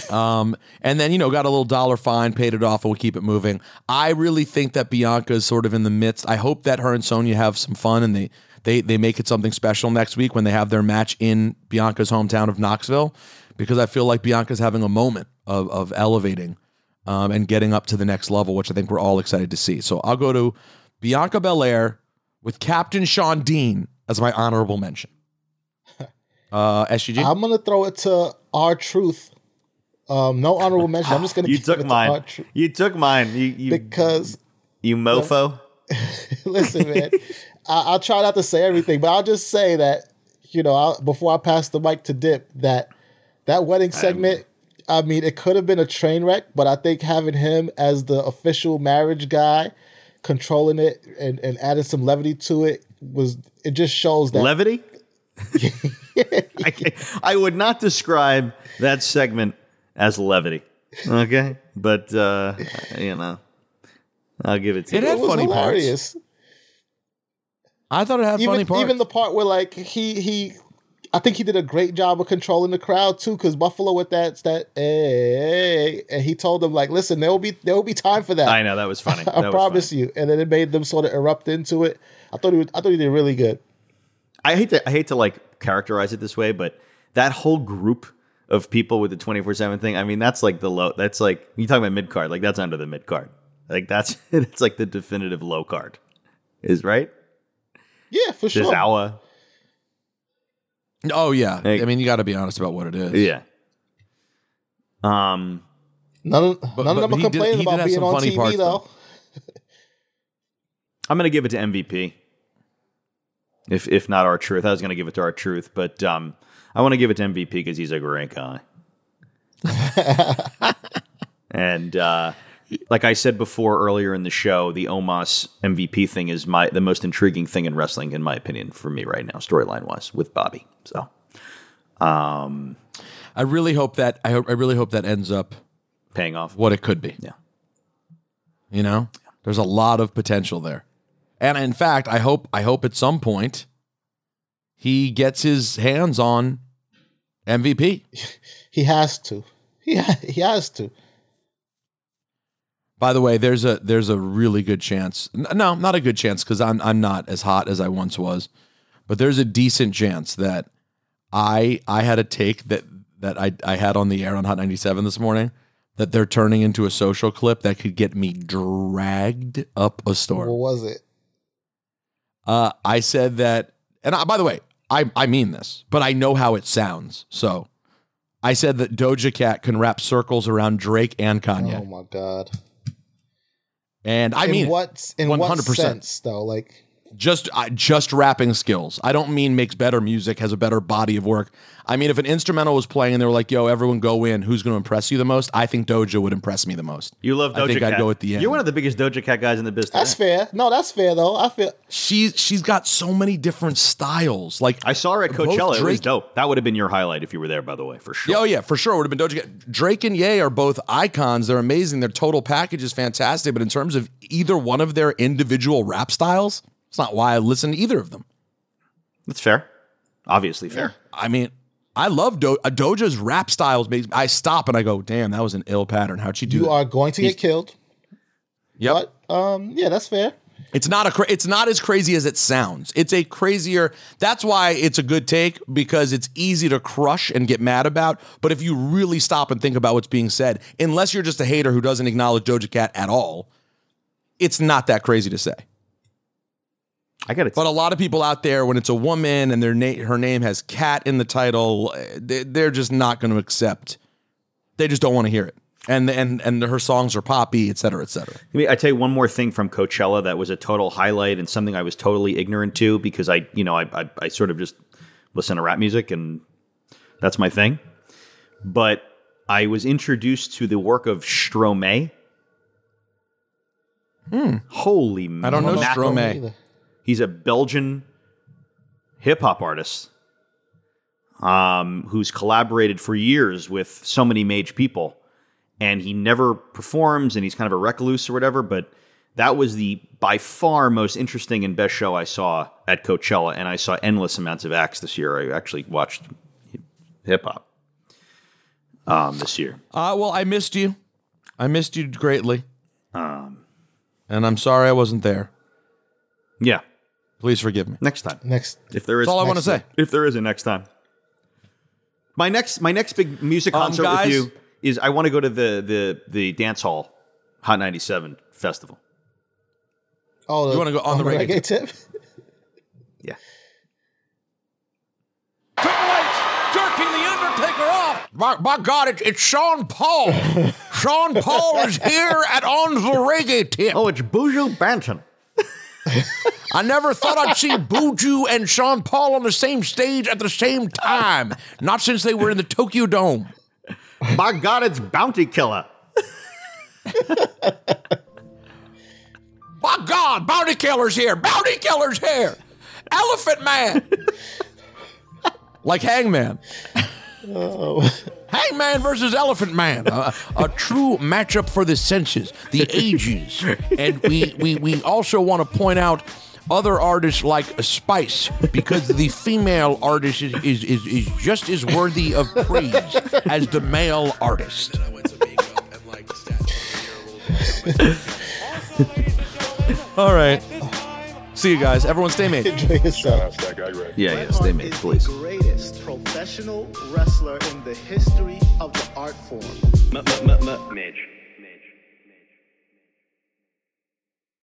Um, and then you know got a little dollar fine, paid it off, and we keep it moving. I really think that Bianca is sort of in the midst. I hope that her and Sonya have some fun and they they they make it something special next week when they have their match in Bianca's hometown of Knoxville, because I feel like Bianca's having a moment of of elevating um, and getting up to the next level, which I think we're all excited to see. So I'll go to Bianca Belair with Captain Shawn Dean as my honorable mention. Uh, SGG. I'm gonna throw it to R-Truth. Um, no honorable mention. I'm just gonna. You took it to mine. You took mine. You, you because you mofo. Listen, man, I, I'll try not to say everything, but I'll just say that you know, I'll, before I pass the mic to Dip, that that wedding segment. I mean, it could have been a train wreck, but I think having him as the official marriage guy, controlling it and, and adding some levity to it was it just shows that Levity? I, I would not describe that segment as levity. Okay, but uh, you know, I'll give it to you. It you. had was funny parts. hilarious. I thought it had even, funny parts. Even the part where like he he, I think he did a great job of controlling the crowd too. Because Buffalo with that that hey, and he told them like, listen, there will be there will be time for that. I know that was funny. I was promise you. And then it made them sort of erupt into it. I thought he was, I thought he did really good. I hate to I hate to like characterize it this way, but that whole group of people with the twenty four seven thing, I mean, that's like the low. That's like you talking about mid card, like that's under the mid card. Like that's it's like the definitive low card, is right. Yeah, for sure. Tozawa, oh yeah, I mean you got to be honest about what it is. yeah. Um, None of, But- none but of them are he did- complaining he did about have being some on funny TV parts, though. I'm gonna give it to MVP. If if not R-Truth, I was gonna give it to R-Truth, but um, I want to give it to MVP because he's a great guy. and uh, like I said before earlier in the show, the Omos MVP thing is my the most intriguing thing in wrestling, in my opinion, for me right now, storyline wise, with Bobby. So, um, I really hope that I hope I really hope that ends up paying off what it could be. Yeah. You know, there's a lot of potential there, and in fact, I hope I hope at some point he gets his hands on MVP. He has to. He ha- he has to. By the way, there's a there's a really good chance. No, not a good chance because I'm I'm not as hot as I once was, but there's a decent chance that I I had a take that that I I had on the air on Hot 97 this morning that they're turning into a social clip that could get me dragged up a storm. What was it? Uh, I said that, and I, by the way, I I mean this, but I know how it sounds. So, I said that Doja Cat can rap circles around Drake and Kanye, Oh my god. And I in mean it. what in 100%. sense though? Like just I just rapping skills. I don't mean makes better music, has a better body of work. I mean, if an instrumental was playing and they were like, "Yo, everyone go in," who's going to impress you the most? I think Doja would impress me the most. you love Doja I think Cat. I'd go at the end. You're one of the biggest Doja Cat guys in the business. that's fair. No, that's fair though. I feel she's she's got so many different styles. Like I saw her at both Coachella. It was dope. That would have been your highlight if you were there, by the way, for sure. Yeah, Oh yeah, for sure. Would have been Doja Cat. Drake and Ye are both icons. They're amazing. Their total package is fantastic. But in terms of either one of their individual rap styles, it's not why I listen to either of them. That's fair. Obviously fair. I mean, I love Do- uh, Doja's rap styles. I stop and I go, "Damn, that was an ill pattern. How'd she do you that?" are going to He's- get killed. Yep. But um, yeah, that's fair. It's not a cra- it's not as crazy as it sounds. It's a crazier. That's why it's a good take because it's easy to crush and get mad about. But if you really stop and think about what's being said, unless you're just a hater who doesn't acknowledge Doja Cat at all, it's not that crazy to say. I got it. But a lot of people out there, when it's a woman and their na- her name has cat in the title, eh, they- they're just not going to accept. They just don't want to hear it. And and and her songs are poppy, et cetera, et cetera. I mean, I tell you one more thing from Coachella that was a total highlight and something I was totally ignorant to because I, you know, I, I, I sort of just listen to rap music and that's my thing. But I was introduced to the work of Stromae. Holy Hmm. I don't know mackerel. He's a Belgian hip hop artist. um, who's collaborated for years with so many mage people, and he never performs, and he's kind of a recluse or whatever. But that was the by far most interesting and best show I saw at Coachella, and I saw endless amounts of acts this year. I actually watched hip hop um, this year. Uh, well, I missed you. I missed you greatly. Um, and I'm sorry I wasn't there. Yeah. Please forgive me. Next time. Next. If there is That's all I wanna say. If there is a next time. My next my next big music Um, concert guys- with you is I want to go to the the the dance hall Hot 97 festival. Oh, You wanna go on the reggae tip? Yeah. jerking the Undertaker off. By, by God, it, it's Sean Paul. Sean Paul is here at On the Reggae Tip. Oh, it's Buju Banton. I never thought I'd see Buju and Sean Paul on the same stage at the same time. Not since they were in the Tokyo Dome. My God, it's Bounty Killer. My God, Bounty Killer's here. Bounty Killer's here. Elephant Man. like Hangman. Oh. Hangman versus Elephant Man, a, a true matchup for the senses, the ages, and we we, we also want to point out other artists like Spice because the female artist is, is, is, is just as worthy of praise as the male artist. All right. See you guys. Everyone stay made. Enjoy yourself. Yeah, yeah, stay made, please. The greatest professional wrestler in the history of the art form. Midge.